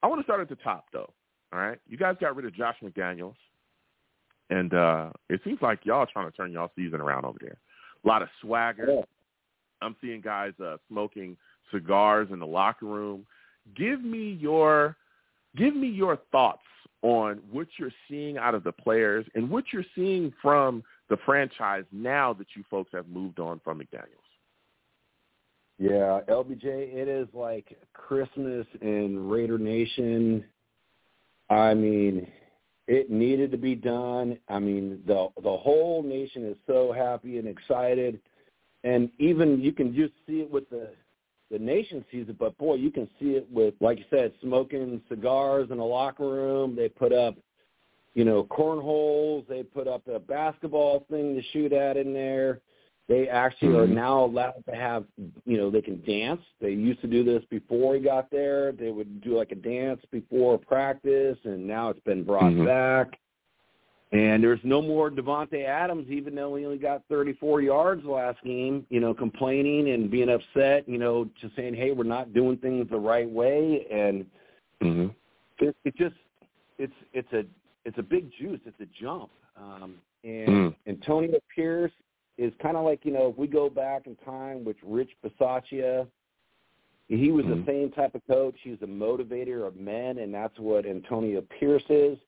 B: I want to start at the top, though. All right, you guys got rid of Josh McDaniels, and uh it seems like y'all trying to turn y'all season around over there. A lot of swagger. I'm seeing guys uh, smoking cigars in the locker room. Give me your give me your thoughts on what you're seeing out of the players and what you're seeing from the franchise now that you folks have moved on from McDaniels.
E: Yeah, LBJ, it is like Christmas in Raider Nation. I mean, it needed to be done. I mean, the the whole nation is so happy and excited, and even you can just see it with the the nation sees it, but boy, you can see it with, like you said, smoking cigars in the locker room. They put up, you know, cornholes. They put up a basketball thing to shoot at in there. They actually mm-hmm. are now allowed to have, you know, they can dance. They used to do this before he got there. They would do like a dance before practice, and now it's been brought mm-hmm. back. And there's no more Davante Adams, even though he only got 34 yards last game. You know, complaining and being upset. You know, just saying, "Hey, we're not doing things the right way," and
B: mm-hmm.
E: it, it just it's it's a it's a big juice. It's a jump. Um, and
B: mm.
E: Antonio Pierce is kind of like you know if we go back in time with Rich Bisaccia, he was
B: mm-hmm.
E: the same type of coach. He was a motivator of men, and that's what Antonio Pierce is.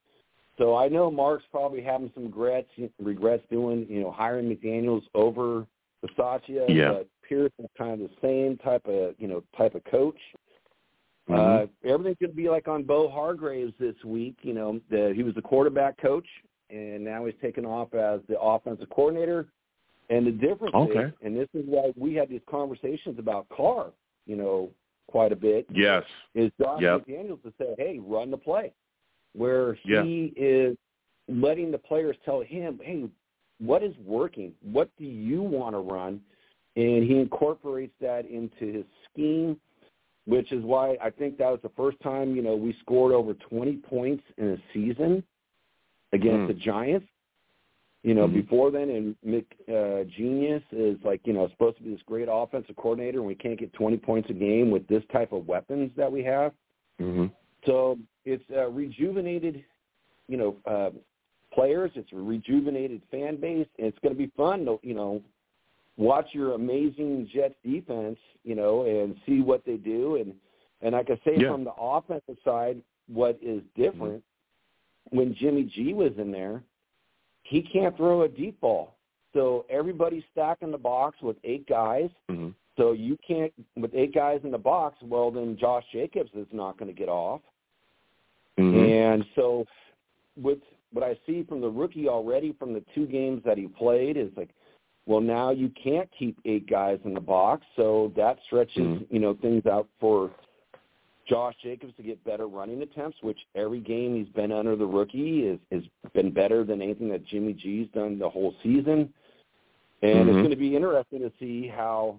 E: So I know Mark's probably having some regrets regrets doing you know hiring McDaniel's over Bisaccia,
B: yeah.
E: but Pierce is kind of the same type of you know type of coach.
B: Mm-hmm.
E: Uh, everything's going to be like on Bo Hardegree this week. You know, the, he was the quarterback coach, and now he's taken off as the offensive coordinator. And the difference
B: okay.
E: is, and this is why we had these conversations about Carr, you know, quite a bit.
B: Yes.
E: Is Josh
B: yep.
E: McDaniels to say, hey, run the play where he
B: yeah.
E: is letting the players tell him, hey, what is working? What do you want to run? And he incorporates that into his scheme, which is why I think that was the first time, you know, we scored over 20 points in a season against
B: mm.
E: the Giants. You know,
B: mm-hmm.
E: before then, and Mick uh, Genius is like, you know, supposed to be this great offensive coordinator, and we can't get 20 points a game with this type of weapons that we have.
B: Mm-hmm.
E: So it's a rejuvenated, you know, uh, players. It's a rejuvenated fan base, and it's going to be fun to, you know, watch your amazing Jets defense, you know, and see what they do. And and I say,
B: yeah.
E: from the offensive side, what is different mm-hmm. when Jimmy G was in there, he can't throw a deep ball. So everybody's stacking the box with eight guys.
B: Mm-hmm.
E: So you can't with eight guys in the box. Well, then Josh Jacobs is not going to get off. And so with what I see from the rookie already from the two games that he played is like, well, now you can't keep eight guys in the box, so that stretches
B: mm-hmm.
E: you know things out for Josh Jacobs to get better running attempts. Which every game he's been under the rookie is has been better than anything that Jimmy G's done the whole season. And
B: mm-hmm.
E: it's going to be interesting to see how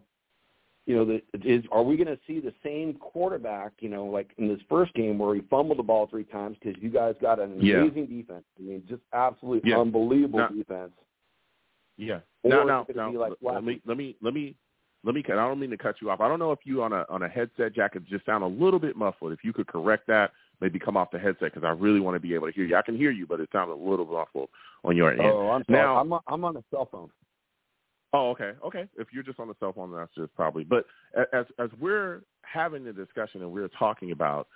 E: you know, the, is are we going to see the same quarterback? You know, like in this first game where he fumbled the ball three times because you guys got an amazing
B: yeah.
E: defense. I mean, just absolutely
B: yeah.
E: unbelievable
B: now,
E: defense.
B: Yeah.
E: Or
B: now, now,
E: now like
B: let me let me let me let me. I don't mean to cut you off. I don't know if you on a on a headset Jack, jacket just sound a little bit muffled. If you could correct that, maybe come off the headset because I really want to be able to hear you. I can hear you, but it sounds a little muffled on your end.
E: Oh, I'm
B: sorry. Now,
E: I'm on, I'm on a cell phone.
B: Oh, okay, okay. If you're just on the cell phone, that's just probably. But as as we're having the discussion and we're talking about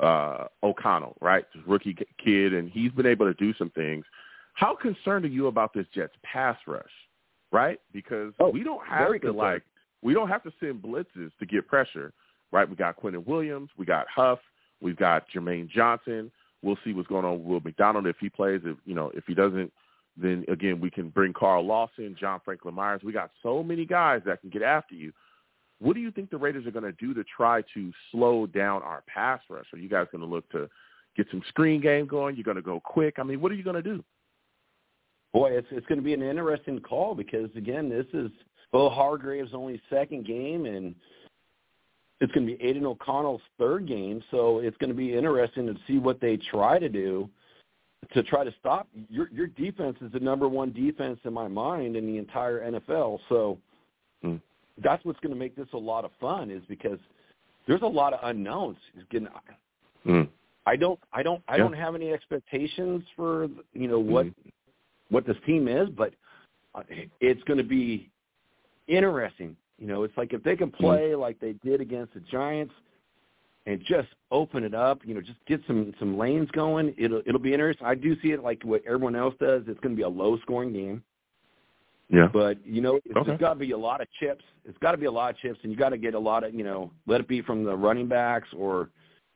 B: uh, O'Connell, right, this rookie kid, and he's been able to do some things. How concerned are you about this Jets pass rush, right? Because
E: oh,
B: we don't have to
E: concerned.
B: like we don't have to send blitzes to get pressure, right? We got Quinnen Williams, we got Huff, we've got Jermaine Johnson. We'll see what's going on with Will McDonald if he plays. If you know if he doesn't then again, we can bring Carl Lawson, John Franklin Myers. We got so many guys that can get after you. What do you think the Raiders are going to do to try to slow down our pass rush? Are you guys going to look to get some screen game going? You're going to go quick? I mean, what are you going to do?
E: Boy, it's it's going to be an interesting call because again, this is Bo Hardegree's only second game, and it's going to be Aidan O'Connell's third game. So it's going to be interesting to see what they try to do to try to stop your your defense is the number one defense in my mind in the entire NFL. So
B: mm.
E: that's what's going to make this a lot of fun is because there's a lot of unknowns. Getting,
B: mm.
E: I don't I don't I
B: yeah.
E: don't have any expectations for you know what
B: mm. what
E: this team is, but it's going to be interesting. You know, it's like if they can play like they did against the Giants and just open it up, you know, just get some some lanes going, it'll it'll be interesting. I do see it like what everyone else does. It's going to be a low scoring game.
B: Yeah.
E: But you know, it's,
B: Okay.
E: it's got to be a lot of chips. It's got to be a lot of chips, and you got to get a lot of you know, let it be from the running backs or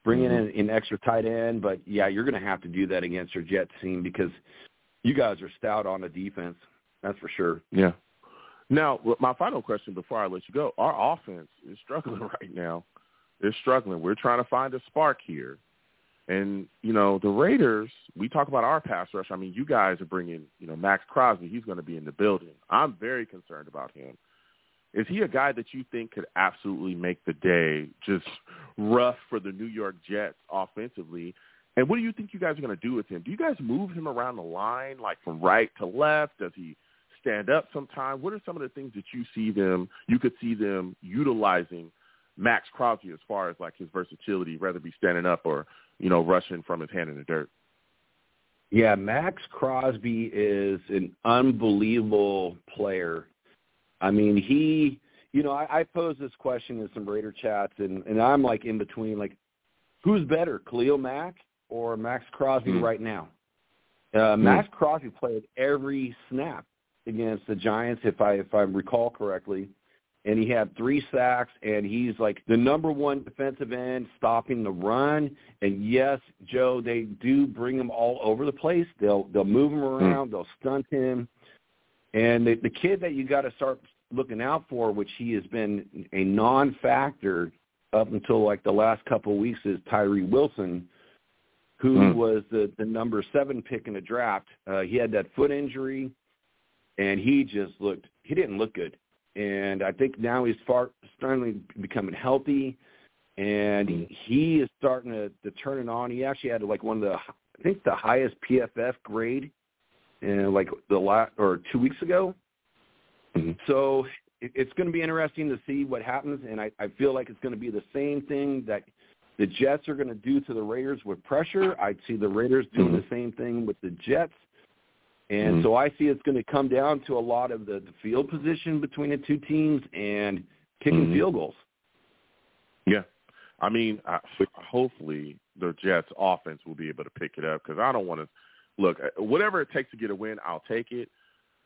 E: bring in
B: Mhm.
E: an, an extra tight end. But yeah, you're going to have to do that against your Jets team because you guys are stout on the defense. That's for sure.
B: Yeah. Now, my final question before I let you go: Our offense is struggling [laughs] right now. They're struggling. We're trying to find a spark here, and you know the Raiders. We talk about our pass rush. I mean, you guys are bringing you know Maxx Crosby. He's going to be in the building. I'm very concerned about him. Is he a guy that you think could absolutely make the day just rough for the New York Jets offensively? And what do you think you guys are going to do with him? Do you guys move him around the line, like from right to left? Does he stand up sometime? What are some of the things that you see them, you could see them utilizing Maxx Crosby as far as like his versatility, whether be standing up or, you know, rushing from his hand in the dirt?
E: Yeah, Maxx Crosby is an unbelievable player. I mean, he, you know, I, I posed this question in some Raider chats, and, and I'm like in between, like, who's better, Khalil Mack or Maxx Crosby
B: Hmm.
E: right now? Uh, Maxx Crosby played every snap against the Giants, if I if I recall correctly, and he had three sacks, and he's like the number one defensive end, stopping the run. And yes, Joe, they do bring him all over the place. They'll they'll move him around, they'll stunt him, and the the kid that you got to start looking out for, which he has been a non-factor up until like the last couple of weeks, is Tyree Wilson who
B: Hmm.
E: was the, the number seven pick in the draft. Uh, he had that foot injury, and he just looked he didn't look good. And I think now he's far, starting becoming healthy, and he is starting to, to turn it on. He actually had like one of the I think the highest PFF grade, in like the last or two weeks ago.
B: Mhm.
E: So it, it's going to be interesting to see what happens, and I, I feel like it's going to be the same thing that the Jets are going to do to the Raiders with pressure. I'd see the Raiders doing
B: Mhm.
E: the same thing with the Jets. And
B: Mhm.
E: so I see it's going to come down to a lot of the, the field position between the two teams and kicking
B: Mhm.
E: field goals.
B: Yeah. I mean, I, hopefully the Jets offense will be able to pick it up because I don't want to look uh, whatever it takes to get a win. I'll take it,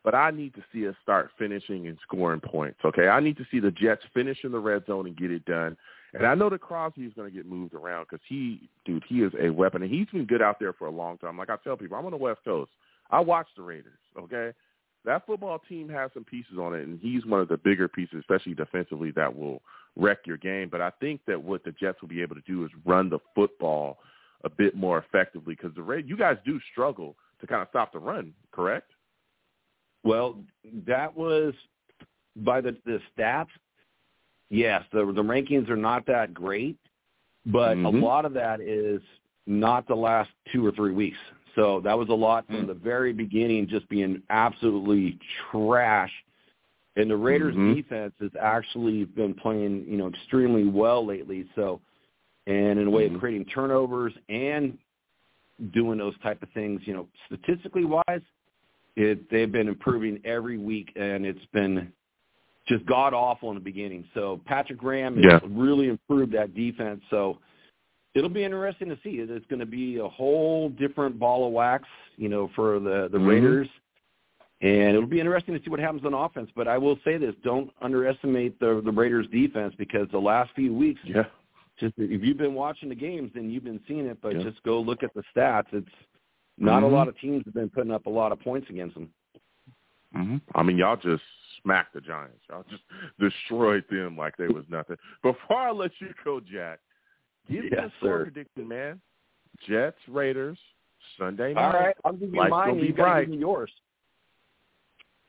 B: but I need to see us start finishing and scoring points. Okay, I need to see the Jets finish in the red zone and get it done. And I know that Crosby is going to get moved around because he, dude, he is a weapon, and he's been good out there for a long time. Like I tell people, I'm on the West Coast. I watch the Raiders. Okay, that football team has some pieces on it, and he's one of the bigger pieces, especially defensively, that will wreck your game. But I think that what the Jets will be able to do is run the football a bit more effectively because the Raiders, you guys do struggle to kind of stop the run, correct?
E: Well, that was by the the stats. Yes, the the rankings are not that great, but a
B: Mhm.
E: lot of that is not the last two or three weeks. So that was a lot from
B: Mm.
E: the very beginning, just being absolutely trash. And the Raiders'
B: Mhm.
E: defense has actually been playing, you know, extremely well lately. So, and in a way
B: Mhm.
E: of creating turnovers and doing those type of things, you know, statistically wise, it they've been improving every week, and it's been just god awful in the beginning. So Patrick Graham has
B: Yeah.
E: really improved that defense. So it'll be interesting to see. It's going to be a whole different ball of wax, you know, for the the
B: Mhm.
E: Raiders, and it'll be interesting to see what happens on offense. But I will say this: don't underestimate the the Raiders defense because the last few weeks,
B: Yeah.
E: just if you've been watching the games, then you've been seeing it. But
B: Yeah.
E: just go look at the stats. It's not
B: Mhm.
E: a lot of teams have been putting up a lot of points against them.
B: hmm I mean, y'all just smacked the Giants. Y'all just [laughs] destroyed them like they was nothing. Before I let you go, Jack, give me
E: Yes,
B: a score
E: sir.
B: prediction, man. Jets, Raiders, Sunday night.
E: All right, I'll give you
B: Life's
E: mine.
B: gonna
E: and
B: be
E: You got
B: bright.
E: give me yours.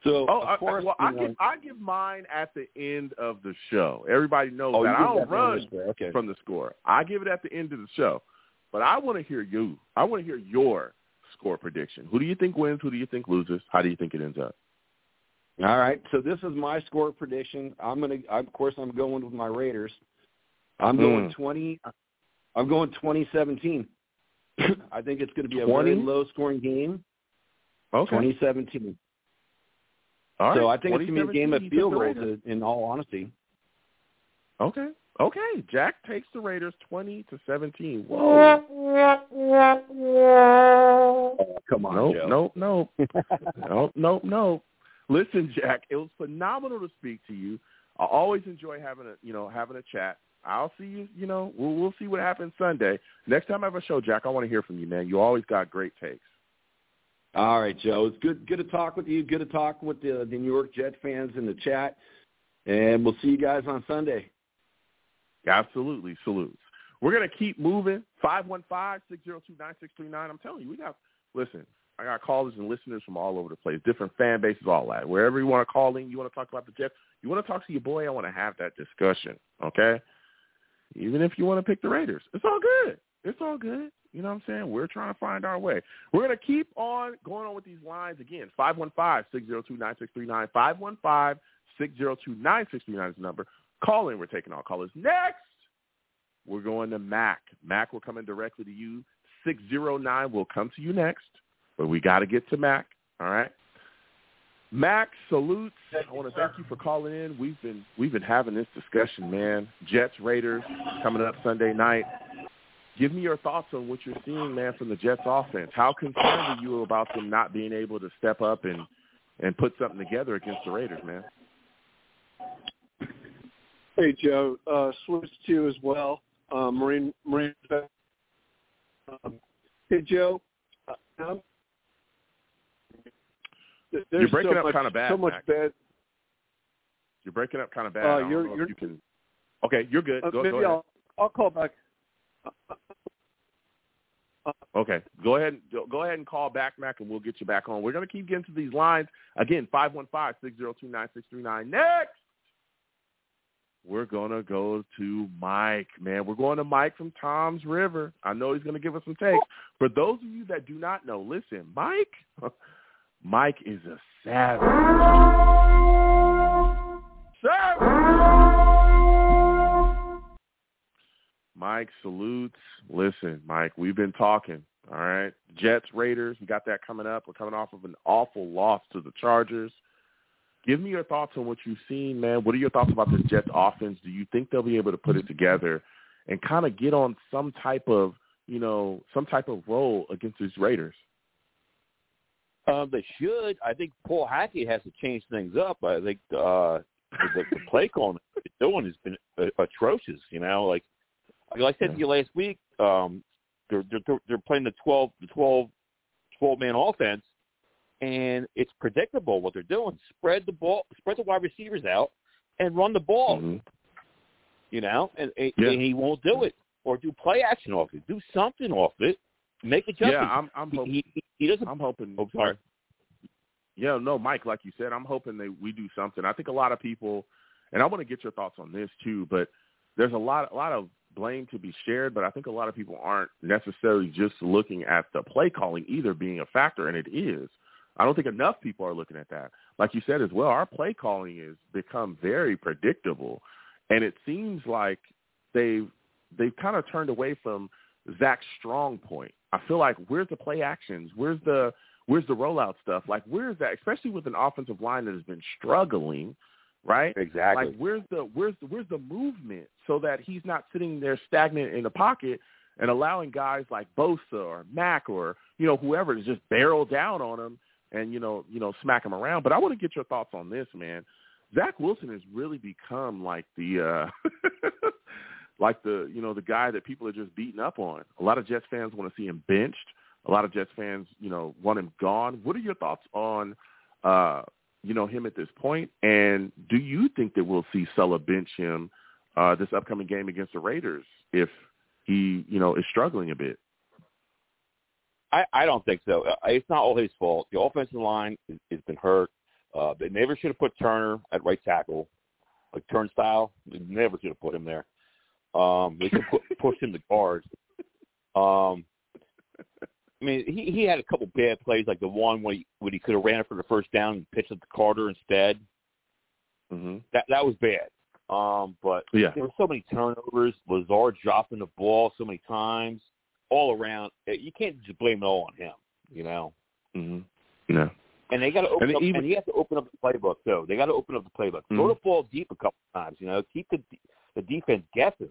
E: So
B: Oh,
E: of
B: I,
E: course,
B: well, I give I give mine at the end of the show. Everybody knows
E: oh,
B: that I don't run.
E: Okay.
B: from the score. I give it at the end of the show, but I want to hear you. I want to hear your score prediction. Who do you think wins? Who do you think loses? How do you think it ends up?
E: All right. So this is my score prediction. I'm gonna, of course, I'm going with my Raiders. I'm going
B: Mm.
E: 20. I'm going 2017. [clears throat] I think it's going to be a
B: 20?
E: very low-scoring game.
B: Okay.
E: 2017.
B: All
E: so. I think it's going to be a game of field goals.
B: Raiders.
E: In all honesty.
B: Okay. Okay. Jack takes the Raiders twenty to seventeen. Whoa.
E: Oh, come on,
B: nope,
E: Joe.
B: nope, nope, [laughs] nope, nope, nope. Listen, Jack, it was phenomenal to speak to you. I always enjoy having a you know having a chat. I'll see you. You know, we'll we'll see what happens Sunday. Next time I have a show, Jack, I want to hear from you, man. You always got great takes.
E: All right, Joe. It's good good to talk with you. Good to talk with the, the New York Jet fans in the chat. And we'll see you guys on Sunday.
B: Absolutely. Salutes. We're going to keep moving. 515-602-9639. I'm telling you, we got, listen, I got callers and listeners from all over the place, different fan bases, all that. Wherever you want to call in, you want to talk about the Jets, you want to talk to your boy, I want to have that discussion, okay? Even if you want to pick the Raiders. It's all good. It's all good. You know what I'm saying? We're trying to find our way. We're going to keep on going on with these lines again. 515-602-9639. 515-602-9639 is the number. Call in. We're taking all callers. Next, we're going to Mac. Mac will come in directly to you. 609 will come to you next, but we got to get to Mac. All right. Mac, salutes. I want to thank you for calling in. We've been we've been having this discussion, man. Jets Raiders coming up Sunday night. Give me your thoughts on what you're seeing, man, from the Jets offense. How concerned are you about them not being able to step up and and put something together against the Raiders, man?
F: Hey Joe, uh, switch to you as well. Uh, Marine Marine. Um, hey Joe, uh, um, there's
B: You're breaking
F: so
B: up
F: much,
B: kinda bad,
F: So much
B: Mac.
F: bad.
B: You're breaking up kind of bad.
F: Uh, you're- you're-
B: you can. Okay, you're good.
F: Uh,
B: Go,
F: maybe
B: go ahead.
F: I'll I'll call back.
B: Okay, go ahead. and Go ahead and call back, Mac, and we'll get you back on. We're going to keep getting to these lines again. Five one five six zero two nine six three nine. Next, we're going to go to Mike. Man, we're going to Mike from Toms River. I know he's going to give us some takes. For those of you that do not know, listen, Mike. Mike is a savage. Savage. Mike salutes. Listen, Mike, we've been talking. All right. Jets, Raiders, we got that coming up. We're coming off of an awful loss to the Chargers. Give me your thoughts on what you've seen, man. What are your thoughts about the Jets offense? Do you think they'll be able to put it together and kind of get on some type of, you know, some type of roll against these Raiders?
G: Um, they should. I think Paul Hackett has to change things up. I think uh, the, the play [laughs] calling they're doing has been atrocious. You know, like like I said to you last week, um, they're, they're they're playing the twelve the 12, 12 man offense, and it's predictable what they're doing. Spread the ball, spread the wide receivers out, and run the ball.
B: Mhm.
G: You know, and, and,
B: Yeah.
G: and he won't do it, or do play action off it. Do something off it. Make a jump.
B: Yeah, I'm, I'm hoping.
G: he, he, doesn't.
B: I'm hoping.
G: Oh, sorry.
B: Yeah, no, Mike, like you said, I'm hoping that we do something. I think a lot of people, and I want to get your thoughts on this too, but there's a lot, a lot of blame to be shared, but I think a lot of people aren't necessarily just looking at the play calling either being a factor, and it is. I don't think enough people are looking at that. Like you said as well, our play calling has become very predictable, and it seems like they've they've kind of turned away from Zach's strong point. I feel like where's the play actions? Where's the where's the rollout stuff? Like where's that? Especially with an offensive line that has been struggling, right?
G: Exactly.
B: Like where's the where's the where's the movement so that he's not sitting there stagnant in the pocket and allowing guys like Bosa or Mack or you know whoever to just barrel down on him and you know you know smack him around. But I want to get your thoughts on this, man. Zach Wilson has really become like the uh [laughs] like the you know the guy that people are just beating up on. A lot of Jets fans want to see him benched. A lot of Jets fans, you know, want him gone. What are your thoughts on uh you know him at this point? And do you think that we'll see Saleh bench him uh this upcoming game against the Raiders if he you know is struggling a bit?
G: I, I don't think so. Uh, It's not all his fault. The offensive line has, been hurt. Uh, they never should have put Turner at right tackle, like turnstile. They never should have put him there. Um, they could put, push him to guard. Um, I mean, he he had a couple bad plays, like the one when he when he could have ran it for the first down and pitched it to Carter instead.
B: hmm
G: That that was bad. Um, but
B: Yeah.
G: there were so many turnovers. Lazard dropping the ball so many times, all around. Uh, You can't just blame it all on him, you know.
B: hmm No.
G: And they got to open
B: And
G: up,
B: even-
G: and you have to open up the playbook too. They got to open up the playbook. Throw
B: Mhm.
G: the ball deep a couple times, you know. Keep the the defense him.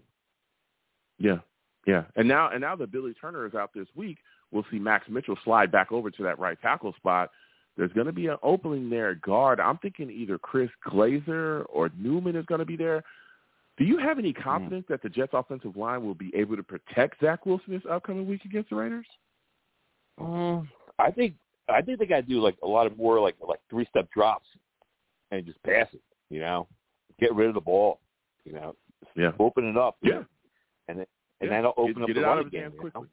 B: Yeah, yeah. And now and now that Billy Turner is out this week, we'll see Max Mitchell slide back over to that right tackle spot. There's going to be an opening there at guard. I'm thinking either Chris Glaser or Newman is going to be there. Do you have any confidence that the Jets' offensive line will be able to protect Zach Wilson this upcoming week against the Raiders?
G: Um, I think I think they got to do like a lot of more like like three step drops and just pass it. You know, get rid of the ball. You know,
B: yeah,
G: open it up.
B: Yeah,
G: and then and yeah. that'll open
B: get,
G: up
B: get
G: the
B: it out of his
G: again,
B: hands quickly.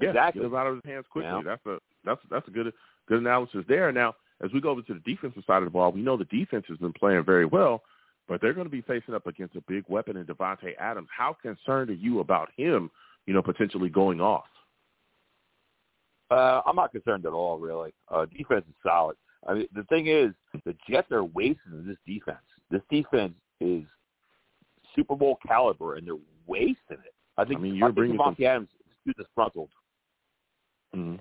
G: Yeah, exactly.
B: get it out of his hands quickly.
G: Yeah.
B: That's a that's that's a good good analysis there. Now, as we go over to the defensive side of the ball, we know the defense has been playing very well, but they're going to be facing up against a big weapon in Davante Adams. How concerned are you about him? You know, potentially going off.
G: Uh, I'm not concerned at all, really. Uh, defense is solid. I mean, the thing is, the Jets are wasting this defense. This defense is Super Bowl caliber, and they're wasting it. I think.
B: I mean, you're
G: I think
B: bringing
G: Davante
B: some...
G: Adams is too disgruntled.
B: Mm-hmm.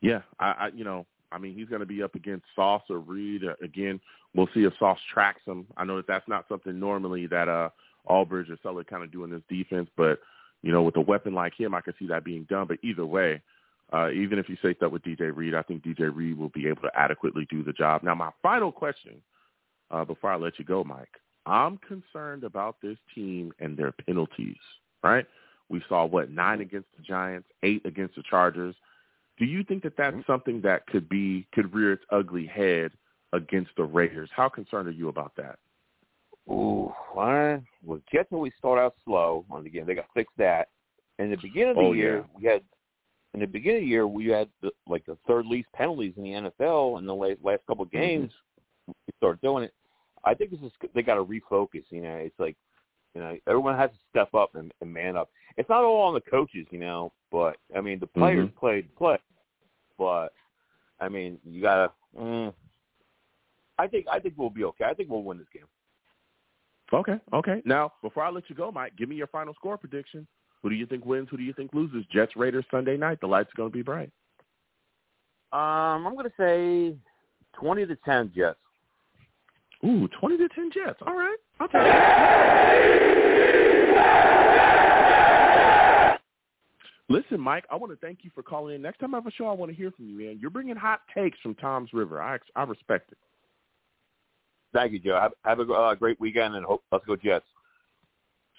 B: Yeah, I, I, you know, I mean, he's going to be up against Sauce or Reed uh, again. We'll see if Sauce tracks him. I know that that's not something normally that uh Ulbrich or Saleh kind of do in this defense, but you know, with a weapon like him, I could see that being done. But either way, uh, even if you say that with DJ Reed, I think DJ Reed will be able to adequately do the job. Now, my final question uh, before I let you go, Mike, I'm concerned about this team and their penalties. Right? We saw what nine against the Giants, eight against the Chargers. Do you think that that's something that could be could rear its ugly head against the Raiders? How concerned are you about that?
G: Ooh, why? well, well Jets we start out slow. Once again, they got to fix that. In the beginning of the
B: oh,
G: year,
B: yeah.
G: we had in the beginning of the year we had the, like the third least penalties in the NFL in the last, last couple of
B: Mm-hmm.
G: games. Mm-hmm. We started doing it. I think this is they got to refocus. You know, it's like you know everyone has to step up and, and man up. It's not all on the coaches, you know, but I mean the players
B: mm-hmm.
G: played play, but I mean you gotta. Mm, I think I think we'll be okay. I think we'll win this game.
B: Okay, okay. Now, before I let you go, Mike, give me your final score prediction. Who do you think wins? Who do you think loses? Jets Raiders Sunday night. The lights are going to be bright.
G: Um, I'm going to say twenty to ten Jets.
B: Ooh, twenty to ten Jets. All right. I'll take Okay. Listen, Mike, I want to thank you for calling in. Next time I have a show, I want to hear from you, man. You're bringing hot takes from Toms River. I I respect it.
G: Thank you, Joe. Have, have a uh, great weekend, and hope, let's go Jets.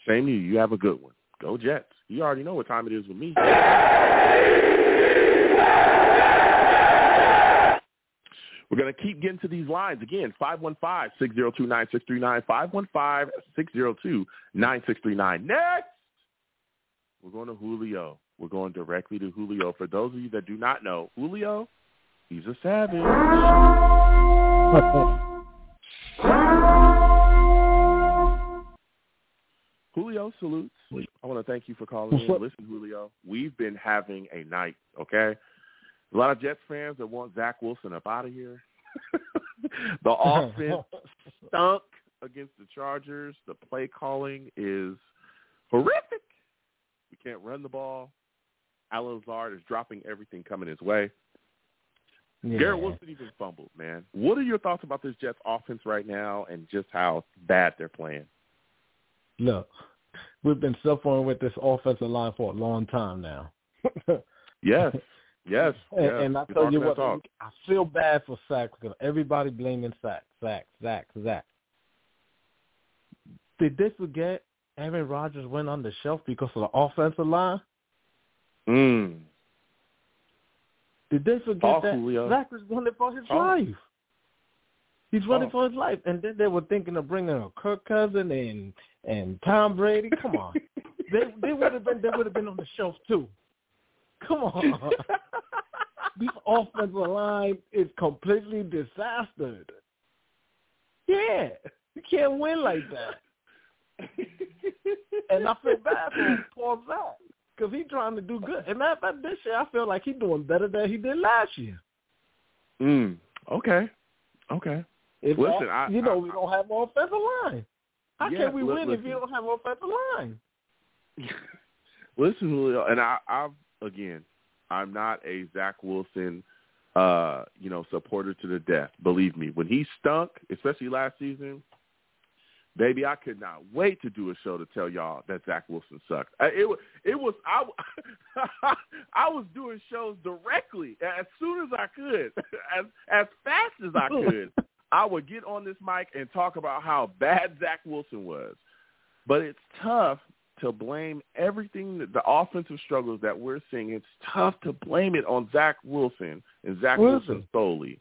B: Same to you. You have a good one. Go Jets. You already know what time it is with me. We're going to keep getting to these lines. Again, 515-602-9639, 515-602-9639. Next, we're going to Julio. We're going directly to Julio. For those of you that do not know, Julio, he's a savage. [laughs] Julio salutes. I want to thank you for calling in. Listen, Julio, we've been having a night, okay? A lot of Jets fans that want Zach Wilson up out of here. [laughs] the offense [laughs] stunk against the Chargers. The play calling is horrific. We can't run the ball. Allen Lazard is dropping everything coming his way.
H: Yeah.
B: Garrett Wilson even fumbled, man. What are your thoughts about this Jets offense right now and just how bad they're playing?
H: Look, we've been suffering with this offensive line for a long time now. [laughs]
B: Yes, yes.
H: and,
B: yes.
H: and I tell you what,
B: talk.
H: I feel bad for Sack because everybody blaming Sack, Sack, Sack, Sack. Did they forget Aaron Rodgers went on the shelf because of the offensive line?
B: Mm.
H: Did they forget
B: Oh,
H: that
B: Julio.
H: Zach was running for his
B: Oh.
H: life? He's running
B: Oh.
H: for his life, and then they were thinking of bringing a Kirk Cousin and and Tom Brady. Come on, [laughs] they they would have been they would have been on the shelf too. Come on, [laughs] this offensive line is completely disastered. Yeah, you can't win like that. [laughs] and I feel bad for Paul Zach because he's trying to do good. And matter of this year I feel like he's doing better than he did last year.
B: Mm. Okay. Okay.
H: If
B: Listen,
H: I, you know
B: I-
H: we don't have an offensive line. How
B: Yeah,
H: can we win if
B: listen.
H: you don't have an offensive line? [laughs]
B: Listen, and I, I've again, I'm not a Zach Wilson, uh, you know, supporter to the death. Believe me, when he stunk, especially last season, baby, I could not wait to do a show to tell y'all that Zach Wilson sucks. I, it was, it was, I, [laughs] I was doing shows directly as soon as I could, [laughs] as as fast as I [laughs] could. I would get on this mic and talk about how bad Zach Wilson was. But it's tough to blame everything, the offensive struggles that we're seeing. It's tough to blame it on Zach Wilson and Zach
H: Wilson.
B: Wilson solely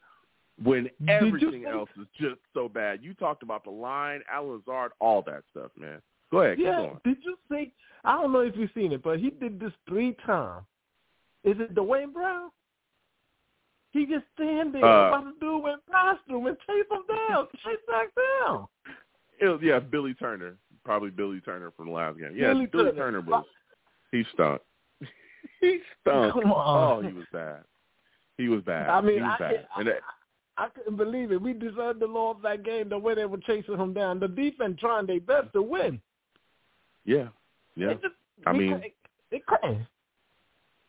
B: when everything else is just so bad. You talked about the line, Al Lazard, all that stuff, man. Go ahead, keep
H: Yeah. Did you see? I don't know if you've seen it, but he did this three times. Is it Duane Brown? He just stand there
B: Uh,
H: about to do went past him and chase him down, chase back down.
B: It was, yeah, Billy Turner, probably Billy Turner from the last game. Yeah,
H: Billy
B: Billy,
H: Turner.
B: Was he stunk. [laughs] he stunk.
H: Come on.
B: Oh, he was bad. He was bad.
H: I mean,
B: he was
H: I,
B: bad.
H: I,
B: that,
H: I couldn't believe it. We deserved to lose that game the way they were chasing him down. The defense trying their best to win.
B: yeah, yeah,
H: just,
B: I mean-
H: couldn't- they couldn't.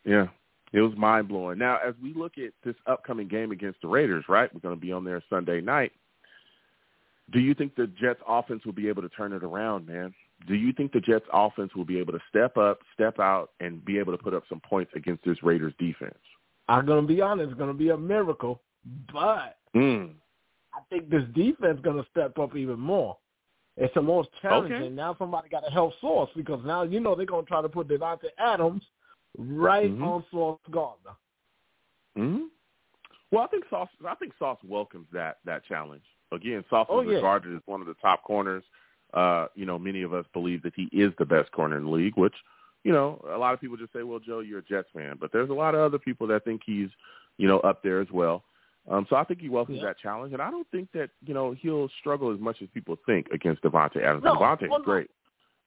B: yeah. It was mind blowing. Now, as we look at this upcoming game against the Raiders, right? We're going to be on there Sunday night. Do you think the Jets offense will be able to turn it around, man? Do you think the Jets offense will be able to step up, step out, and be able to put up some points against this Raiders defense?
H: I'm gonna be honest. It's gonna be a miracle, but
B: Mm.
H: I think this defense going to step up even more. It's the most challenging.
B: Okay.
H: Now somebody got to help Sauce because now you know they're going to try to put Davante Adams right
B: Mhm.
H: on Sauce Gardner.
B: hmm Well, I think Sauce. I think Sauce welcomes that that challenge. Again, Sauce
H: Oh,
B: is
H: yeah.
B: regarded as one of the top corners. Uh, you know, many of us believe that he is the best corner in the league. Which, you know, a lot of people just say, "Well, Joe, you're a Jets fan," but there's a lot of other people that think he's, you know, up there as well. Um, so I think he welcomes
H: Yeah.
B: that challenge, and I don't think that you know he'll struggle as much as people think against Davante Adams.
H: No,
B: Davante
H: well,
B: great.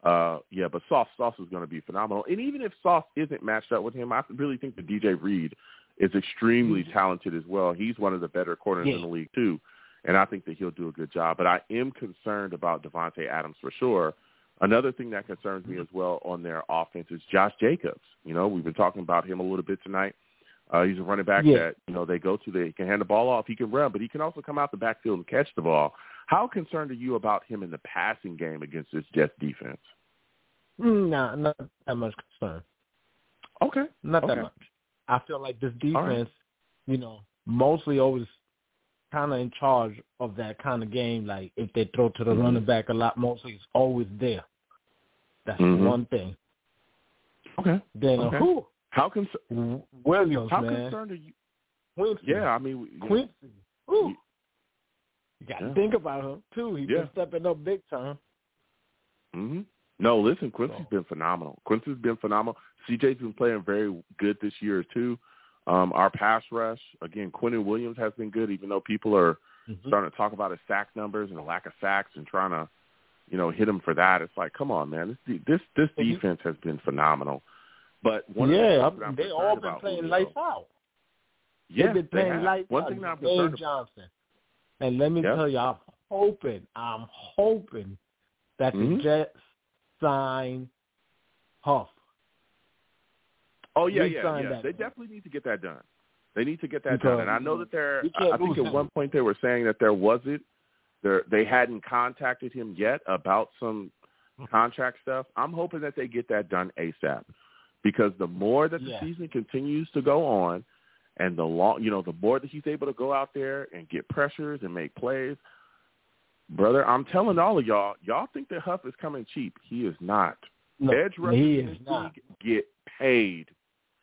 B: Uh, yeah, but Sauce Sauce is going to be phenomenal. And even if Sauce isn't matched up with him, I really think that DJ Reed is extremely talented as well. He's one of the better corners in the league too, and I think that he'll do a good job. But I am concerned about Davante Adams for sure. Another thing that concerns me as well on their offense is Josh Jacobs. You know, we've been talking about him a little bit tonight. Uh, he's a running back
H: Yeah.
B: that you know they go to. They can hand the ball off. He can run, but he can also come out the backfield and catch the ball. How concerned are you about him in the passing game against this Jets defense?
H: Mm, Nah, not that much concern.
B: Okay,
H: Not that much. I feel like this
B: All right.
H: defense, you know, mostly always kind of in charge of that kind of game. Like if they throw to the
B: Mhm.
H: running back a lot, mostly it's always there. That's
B: Mhm.
H: one thing.
B: okay.
H: Then
B: Okay.
H: uh, who?
B: How con-
H: Williams,
B: how
H: man.
B: concerned are you?
H: Quincy.
B: Yeah, I mean, know,
H: Quincy. Ooh.
B: You-
H: got to
B: Yeah.
H: think about him too. He's
B: Yeah.
H: been stepping up big time.
B: hmm No, listen, Quincy's
H: So-
B: been phenomenal. Quincy's been phenomenal. CJ's been playing very good this year too. Um, our pass rush, again, Quinnen Williams has been good, even though people are
H: Mm-hmm.
B: starting to talk about his sack numbers and the lack of sacks and trying to, you know, hit him for that. It's like, come on, man, this this this
H: he-
B: defense has been phenomenal. But one of the
H: yeah,
B: I'm
H: they all been playing
B: Julio-
H: lights out.
B: Yeah,
H: They've been playing
B: have.
H: lights
B: One
H: out.
B: thing I'm
H: Dave
B: about.
H: Johnson. And let me
B: Yeah.
H: tell you, I'm hoping, I'm hoping that
B: Mhm.
H: the Jets sign Huff.
B: Oh yeah, yeah, yeah.
H: that
B: They definitely need to get that done. They need to get that
H: Because
B: done. And I know that
H: they're. can't
B: I think at one point they were saying that there wasn't. There they hadn't contacted him yet about some contract stuff. I'm hoping that they get that done ASAP, because the more that the
H: Yeah.
B: season continues to go on, and the long, you know, the more that he's able to go out there and get pressures and make plays. Brother, I'm telling all of y'all, y'all think that Huff is coming cheap. He is not.
H: No,
B: Edge rushers
H: he
B: in
H: is
B: this
H: not.
B: league get paid.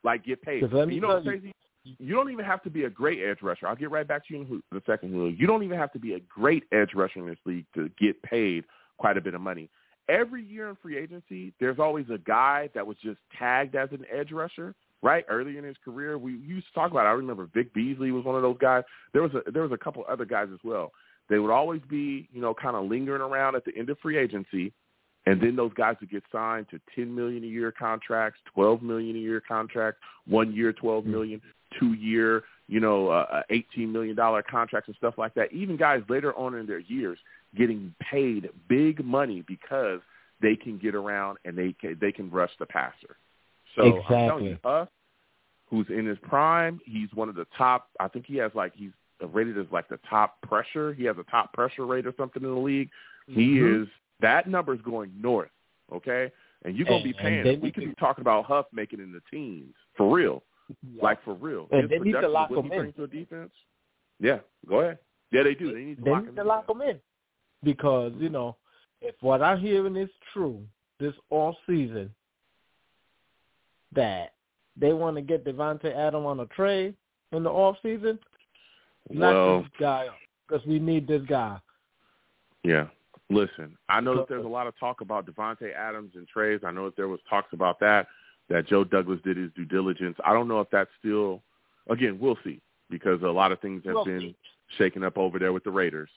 B: Like get paid. you know what's crazy? You don't even have to be a great edge rusher. I'll get right back to you in the second. Julio. You don't even have to be a great edge rusher in this league to get paid quite a bit of money. Every year in free agency, there's always a guy that was just tagged as an edge rusher. Right early in his career, we used to talk about. It. I remember Vic Beasley was one of those guys. There was a there was a couple other guys as well. They would always be, you know, kind of lingering around at the end of free agency, and then those guys would get signed to ten million a year contracts, twelve million a year contracts, one year twelve million, two year, you know, uh, uh, eighteen million dollar contracts and stuff like that. Even guys later on in their years getting paid big money because they can get around and they can, they can rush the passer. So I'm telling
H: Exactly.
B: you, us, who's in his prime, he's one of the top. I think he has like he's rated as like the top pressure. He has a top pressure rate or something in the league. He
H: Mhm.
B: is That number is going north, okay? And you're gonna
H: And-
B: be paying. We could be talking about Huff making it in the teens for real, like for real.
H: And
B: His
H: they need to lock him in.
B: to a defense. Yeah, go ahead. Yeah, they do. They need to
H: they
B: lock
H: need
B: him
H: to
B: in.
H: lock him in because you know if what I'm hearing is true, this off season that they want to get Davante Adam on a trade in the off season, lock
B: Well,
H: this guy up because we need this guy.
B: Yeah. Listen, I know that there's a lot of talk about Davante Adams and trades. I know that there was talks about that, that Joe Douglas did his due diligence. I don't know if that's still, again, we'll see because a lot of things have
H: We'll
B: been
H: see.
B: shaken up over there with the Raiders.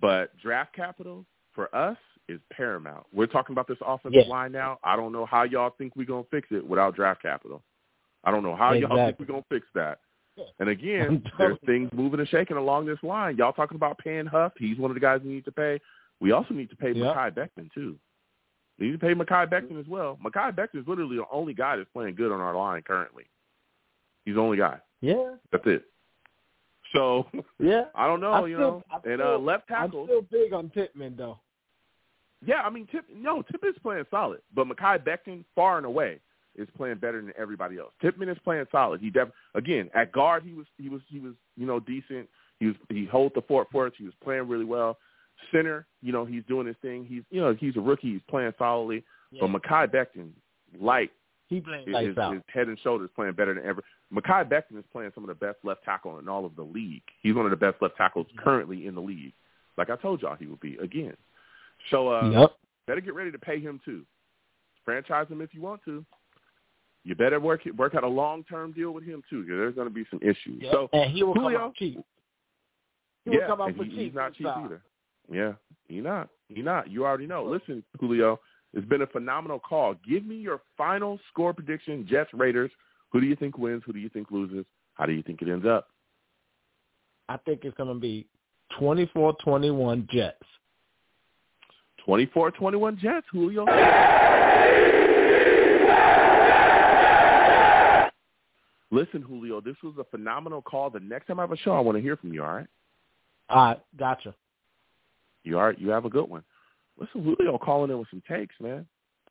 B: But draft capital for us is paramount. We're talking about this offensive
H: Yeah.
B: line now. I don't know how y'all think we're going to fix it without draft capital. I don't know how y'all think we're going to fix that. And again, there's things moving and shaking along this line. Y'all talking about paying Huff. He's one of the guys we need to pay. We also need to pay
H: Yeah.
B: Mekhi Becton, too. We need to pay Mekhi Becton as well. Mekhi Becton is literally the only guy that's playing good on our line currently. He's the only guy.
H: Yeah,
B: That's it. So
H: yeah. [laughs]
B: I don't know,
H: I'm
B: you
H: still-
B: know.
H: I'm
B: and uh,
H: still-
B: left
H: I'm still big on Pittman though.
B: yeah, I mean, Tip, no, Tip is playing solid, but Mekhi Becton, far and away, is playing better than everybody else. Tipman is playing solid. He def- again at guard, he was he was he was you know decent. He was he hold the fort for us. He was playing really well. Center, you know, he's doing his thing. He's you know he's a rookie. He's playing solidly.
H: Yeah.
B: But Mekhi Becton, light,
H: He playing
B: is,
H: lights
B: is, head and shoulders playing better than ever. Mekhi Becton is playing some of the best left tackle in all of the league. He's one of the best left tackles currently in the league. Like I told y'all, he would be again. So uh,
H: yep.
B: better get ready to pay him too. Franchise him if you want to. You better work work out a long term deal with him too, because there's going to be some issues.
H: Yep.
B: So
H: and he will
B: Julio-
H: come out cheap. He will
B: yeah,
H: come out
B: and
H: for
B: he,
H: cheap.
B: he's not cheap either. Yeah, he not. He not. You already know. Listen, Julio, it's been a phenomenal call. Give me your final score prediction. Jets Raiders. Who do you think wins? Who do you think loses? How do you think it ends up?
H: I think it's going to be 24-21 Jets.
B: 24-21 Jets. Julio. Listen, Julio, this was a phenomenal call. The next time I have a show, I want to hear from you. All right.
H: All right, gotcha.
B: You are you have a good one. Listen, Julio calling in with some takes, man.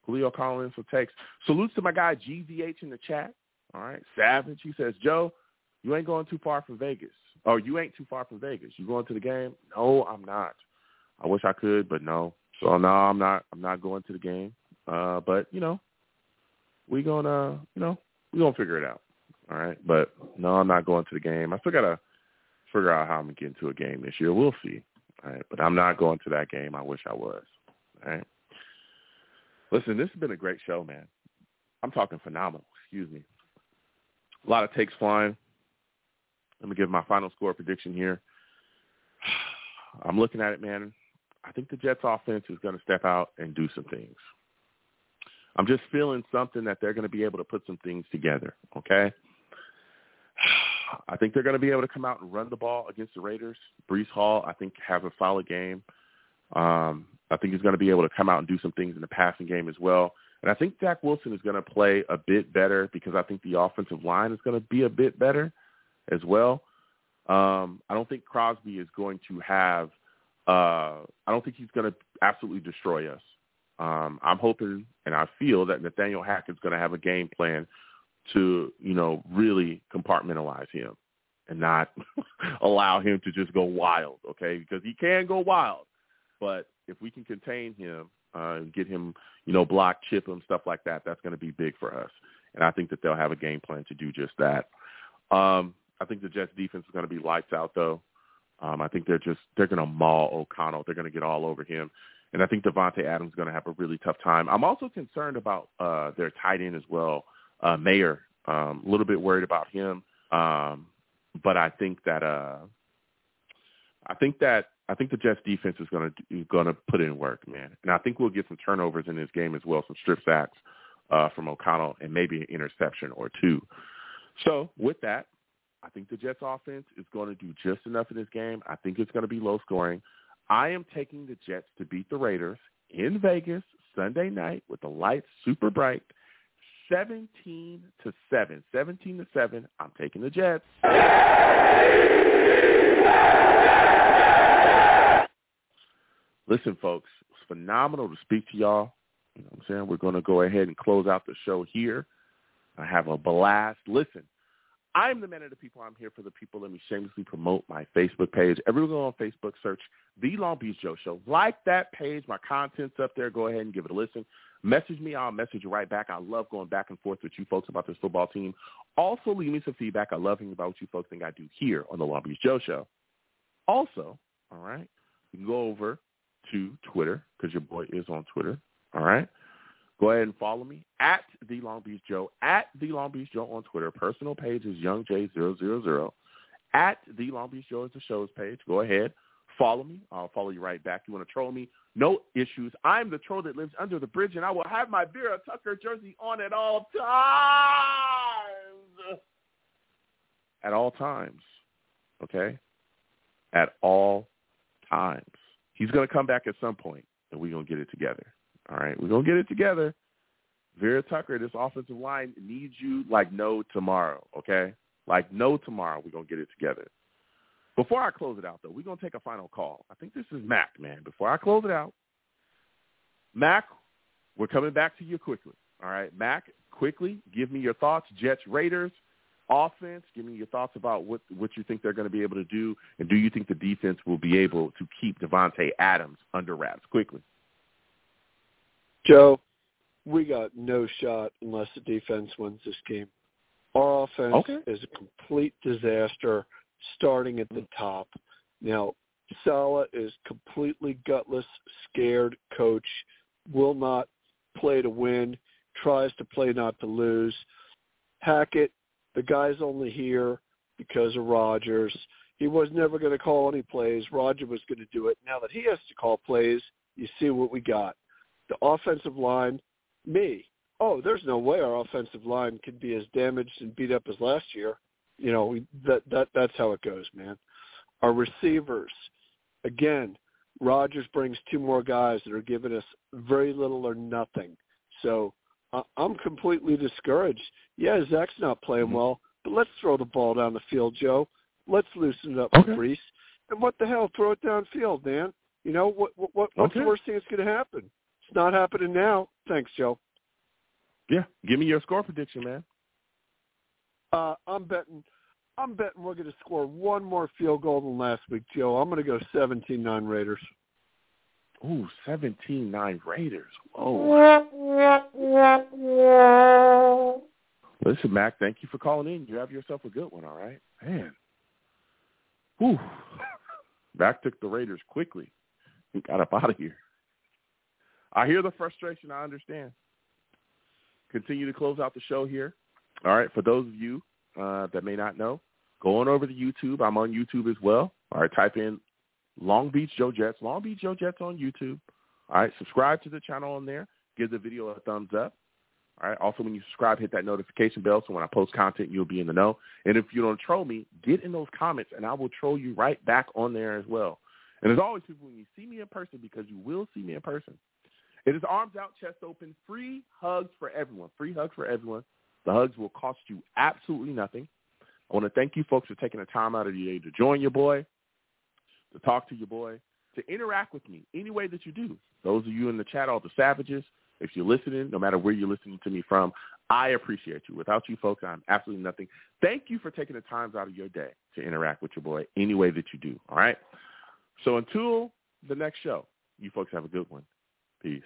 B: Julio calling in some takes. Salutes to my guy GVH in the chat. All right. Savage. He says, Joe, you ain't going too far from Vegas. Or you ain't too far from Vegas. You going to the game? No, I'm not. I wish I could, but no. So no, I'm not I'm not going to the game. Uh, but, you know, we gonna you know, we gonna figure it out. All right. But no, I'm not going to the game. I still gotta figure out how I'm gonna get into a game this year. We'll see. Right, but I'm not going to that game. I wish I was. All right. Listen, this has been a great show, man. I'm talking phenomenal. Excuse me. A lot of takes flying. Let me give my final score prediction here. [sighs] I'm looking at it, man. I think the Jets offense is going to step out and do some things. I'm just feeling something that they're going to be able to put some things together, okay? I think they're going to be able to come out and run the ball against the Raiders. Breece Hall, I think, has a solid game. Um, I think he's going to be able to come out and do some things in the passing game as well. And I think Zach Wilson is going to play a bit better because I think the offensive line is going to be a bit better as well. Um, I don't think Crosby is going to have. Uh, I don't think he's going to absolutely destroy us. Um, I'm hoping and I feel that Nathaniel Hackett's going to have a game plan to, you know, really compartmentalize him and not [laughs] allow him to just go wild, okay? Because he can go wild. But if we can contain him uh, get him, you know, block, chip him, stuff like that, that's going to be big for us. And I think that they'll have a game plan to do just that. Um, I think the Jets defense is going to be lights out, though. Um, I think they're just they're going to maul O'Connell. They're going to get all over him. And I think Davante Adams is going to have a really tough time. I'm also concerned about uh, their tight end as well, uh, Mayer. Um, a little bit worried about him, um, but I think that uh, I think that I think the Jets defense is going to going to put in work, man. And I think we'll get some turnovers in this game as well, some strip sacks uh, from O'Connell, and maybe an interception or two. So with that, I think the Jets offense is going to do just enough in this game. I think it's going to be low scoring. I am taking the Jets to beat the Raiders in Vegas Sunday night with the lights super bright. 17 to 7. 17 to 7. I'm taking the Jets. Listen, folks, it's phenomenal to speak to y'all. You know what I'm saying? We're going to go ahead and close out the show here. I have a blast. Listen, I'm the man of the people. I'm here for the people. Let me shamelessly promote my Facebook page. Everyone go on Facebook, search The Long Beach Joe Show. Like that page. My content's up there. Go ahead and give it a listen. Message me. I'll message you right back. I love going back and forth with you folks about this football team. Also, leave me some feedback. I love hearing about what you folks think I do here on The Long Beach Joe Show. Also, all right, you can go over to Twitter because your boy is on Twitter. All right. Go ahead and follow me at the Long Beach Joe at the Long Beach Joe on Twitter. Personal page is YoungJ000. At the Long Beach Joe is the show's page. Go ahead, follow me. I'll follow you right back. You want to troll me? No issues. I'm the troll that lives under the bridge, and I will have my Vera Tucker jersey on at all times. At all times. Okay? At all times. He's going to come back at some point, and we're going to get it together. All right, we're gonna get it together. Vera Tucker, this offensive line needs you like no tomorrow. Okay, like no tomorrow. We're gonna get it together. Before I close it out, though, we're gonna take a final call. I think this is Mac, man. Before I close it out, Mac, we're coming back to you quickly. All right, Mac, quickly, give me your thoughts. Jets, Raiders, offense. Give me your thoughts about what what you think they're going to be able to do, and do you think the defense will be able to keep Davante Adams under wraps? Quickly.
F: Joe, we got no shot unless the defense wins this game. Our offense
B: okay.
F: is a complete disaster starting at the mm-hmm. top. Now, Saleh is completely gutless, scared coach, will not play to win, tries to play not to lose. Hackett, the guy's only here because of Rodgers. He was never going to call any plays. Roger was going to do it. Now that he has to call plays, you see what we got the offensive line, me. Oh, there's no way our offensive line could be as damaged and beat up as last year. You know, we, that that that's how it goes, man. Our receivers, again, Rodgers brings two more guys that are giving us very little or nothing. So uh, I'm completely discouraged. Yeah, Zach's not playing
B: mm-hmm.
F: well, but let's throw the ball down the field, Joe. Let's loosen it up
B: okay.
F: for Breece. And what the hell, throw it downfield, man. You know what? What? what what's
B: okay.
F: the worst thing that's going to happen? It's not happening now. Thanks, Joe.
B: Yeah, give me your score prediction, man.
F: Uh, I'm betting. I'm betting we're going to score one more field goal than last week, Joe. I'm going to go 17-9 Raiders.
B: Ooh, 17-9 Raiders. Whoa. Listen, Mac, thank you for calling in. You have yourself a good one, all right? Man. Whew. Mac took the Raiders quickly. He got up out of here. I hear the frustration. I understand. Continue to close out the show here. All right. For those of you uh, that may not know, go on over to YouTube. I'm on YouTube as well. All right. Type in Long Beach Joe Jets. Long Beach Joe Jets on YouTube. All right. Subscribe to the channel on there. Give the video a thumbs up. All right. Also, when you subscribe, hit that notification bell so when I post content, you'll be in the know. And if you don't troll me, get in those comments, and I will troll you right back on there as well. And as always, people, when you see me in person, because you will see me in person, it is arms out, chest open, free hugs for everyone. Free hugs for everyone. The hugs will cost you absolutely nothing. I want to thank you folks for taking the time out of your day to join your boy, to talk to your boy, to interact with me any way that you do. Those of you in the chat, all the savages, if you're listening, no matter where you're listening to me from, I appreciate you. Without you folks, I'm absolutely nothing. Thank you for taking the times out of your day to interact with your boy any way that you do. All right? So until the next show, you folks have a good one. Peace.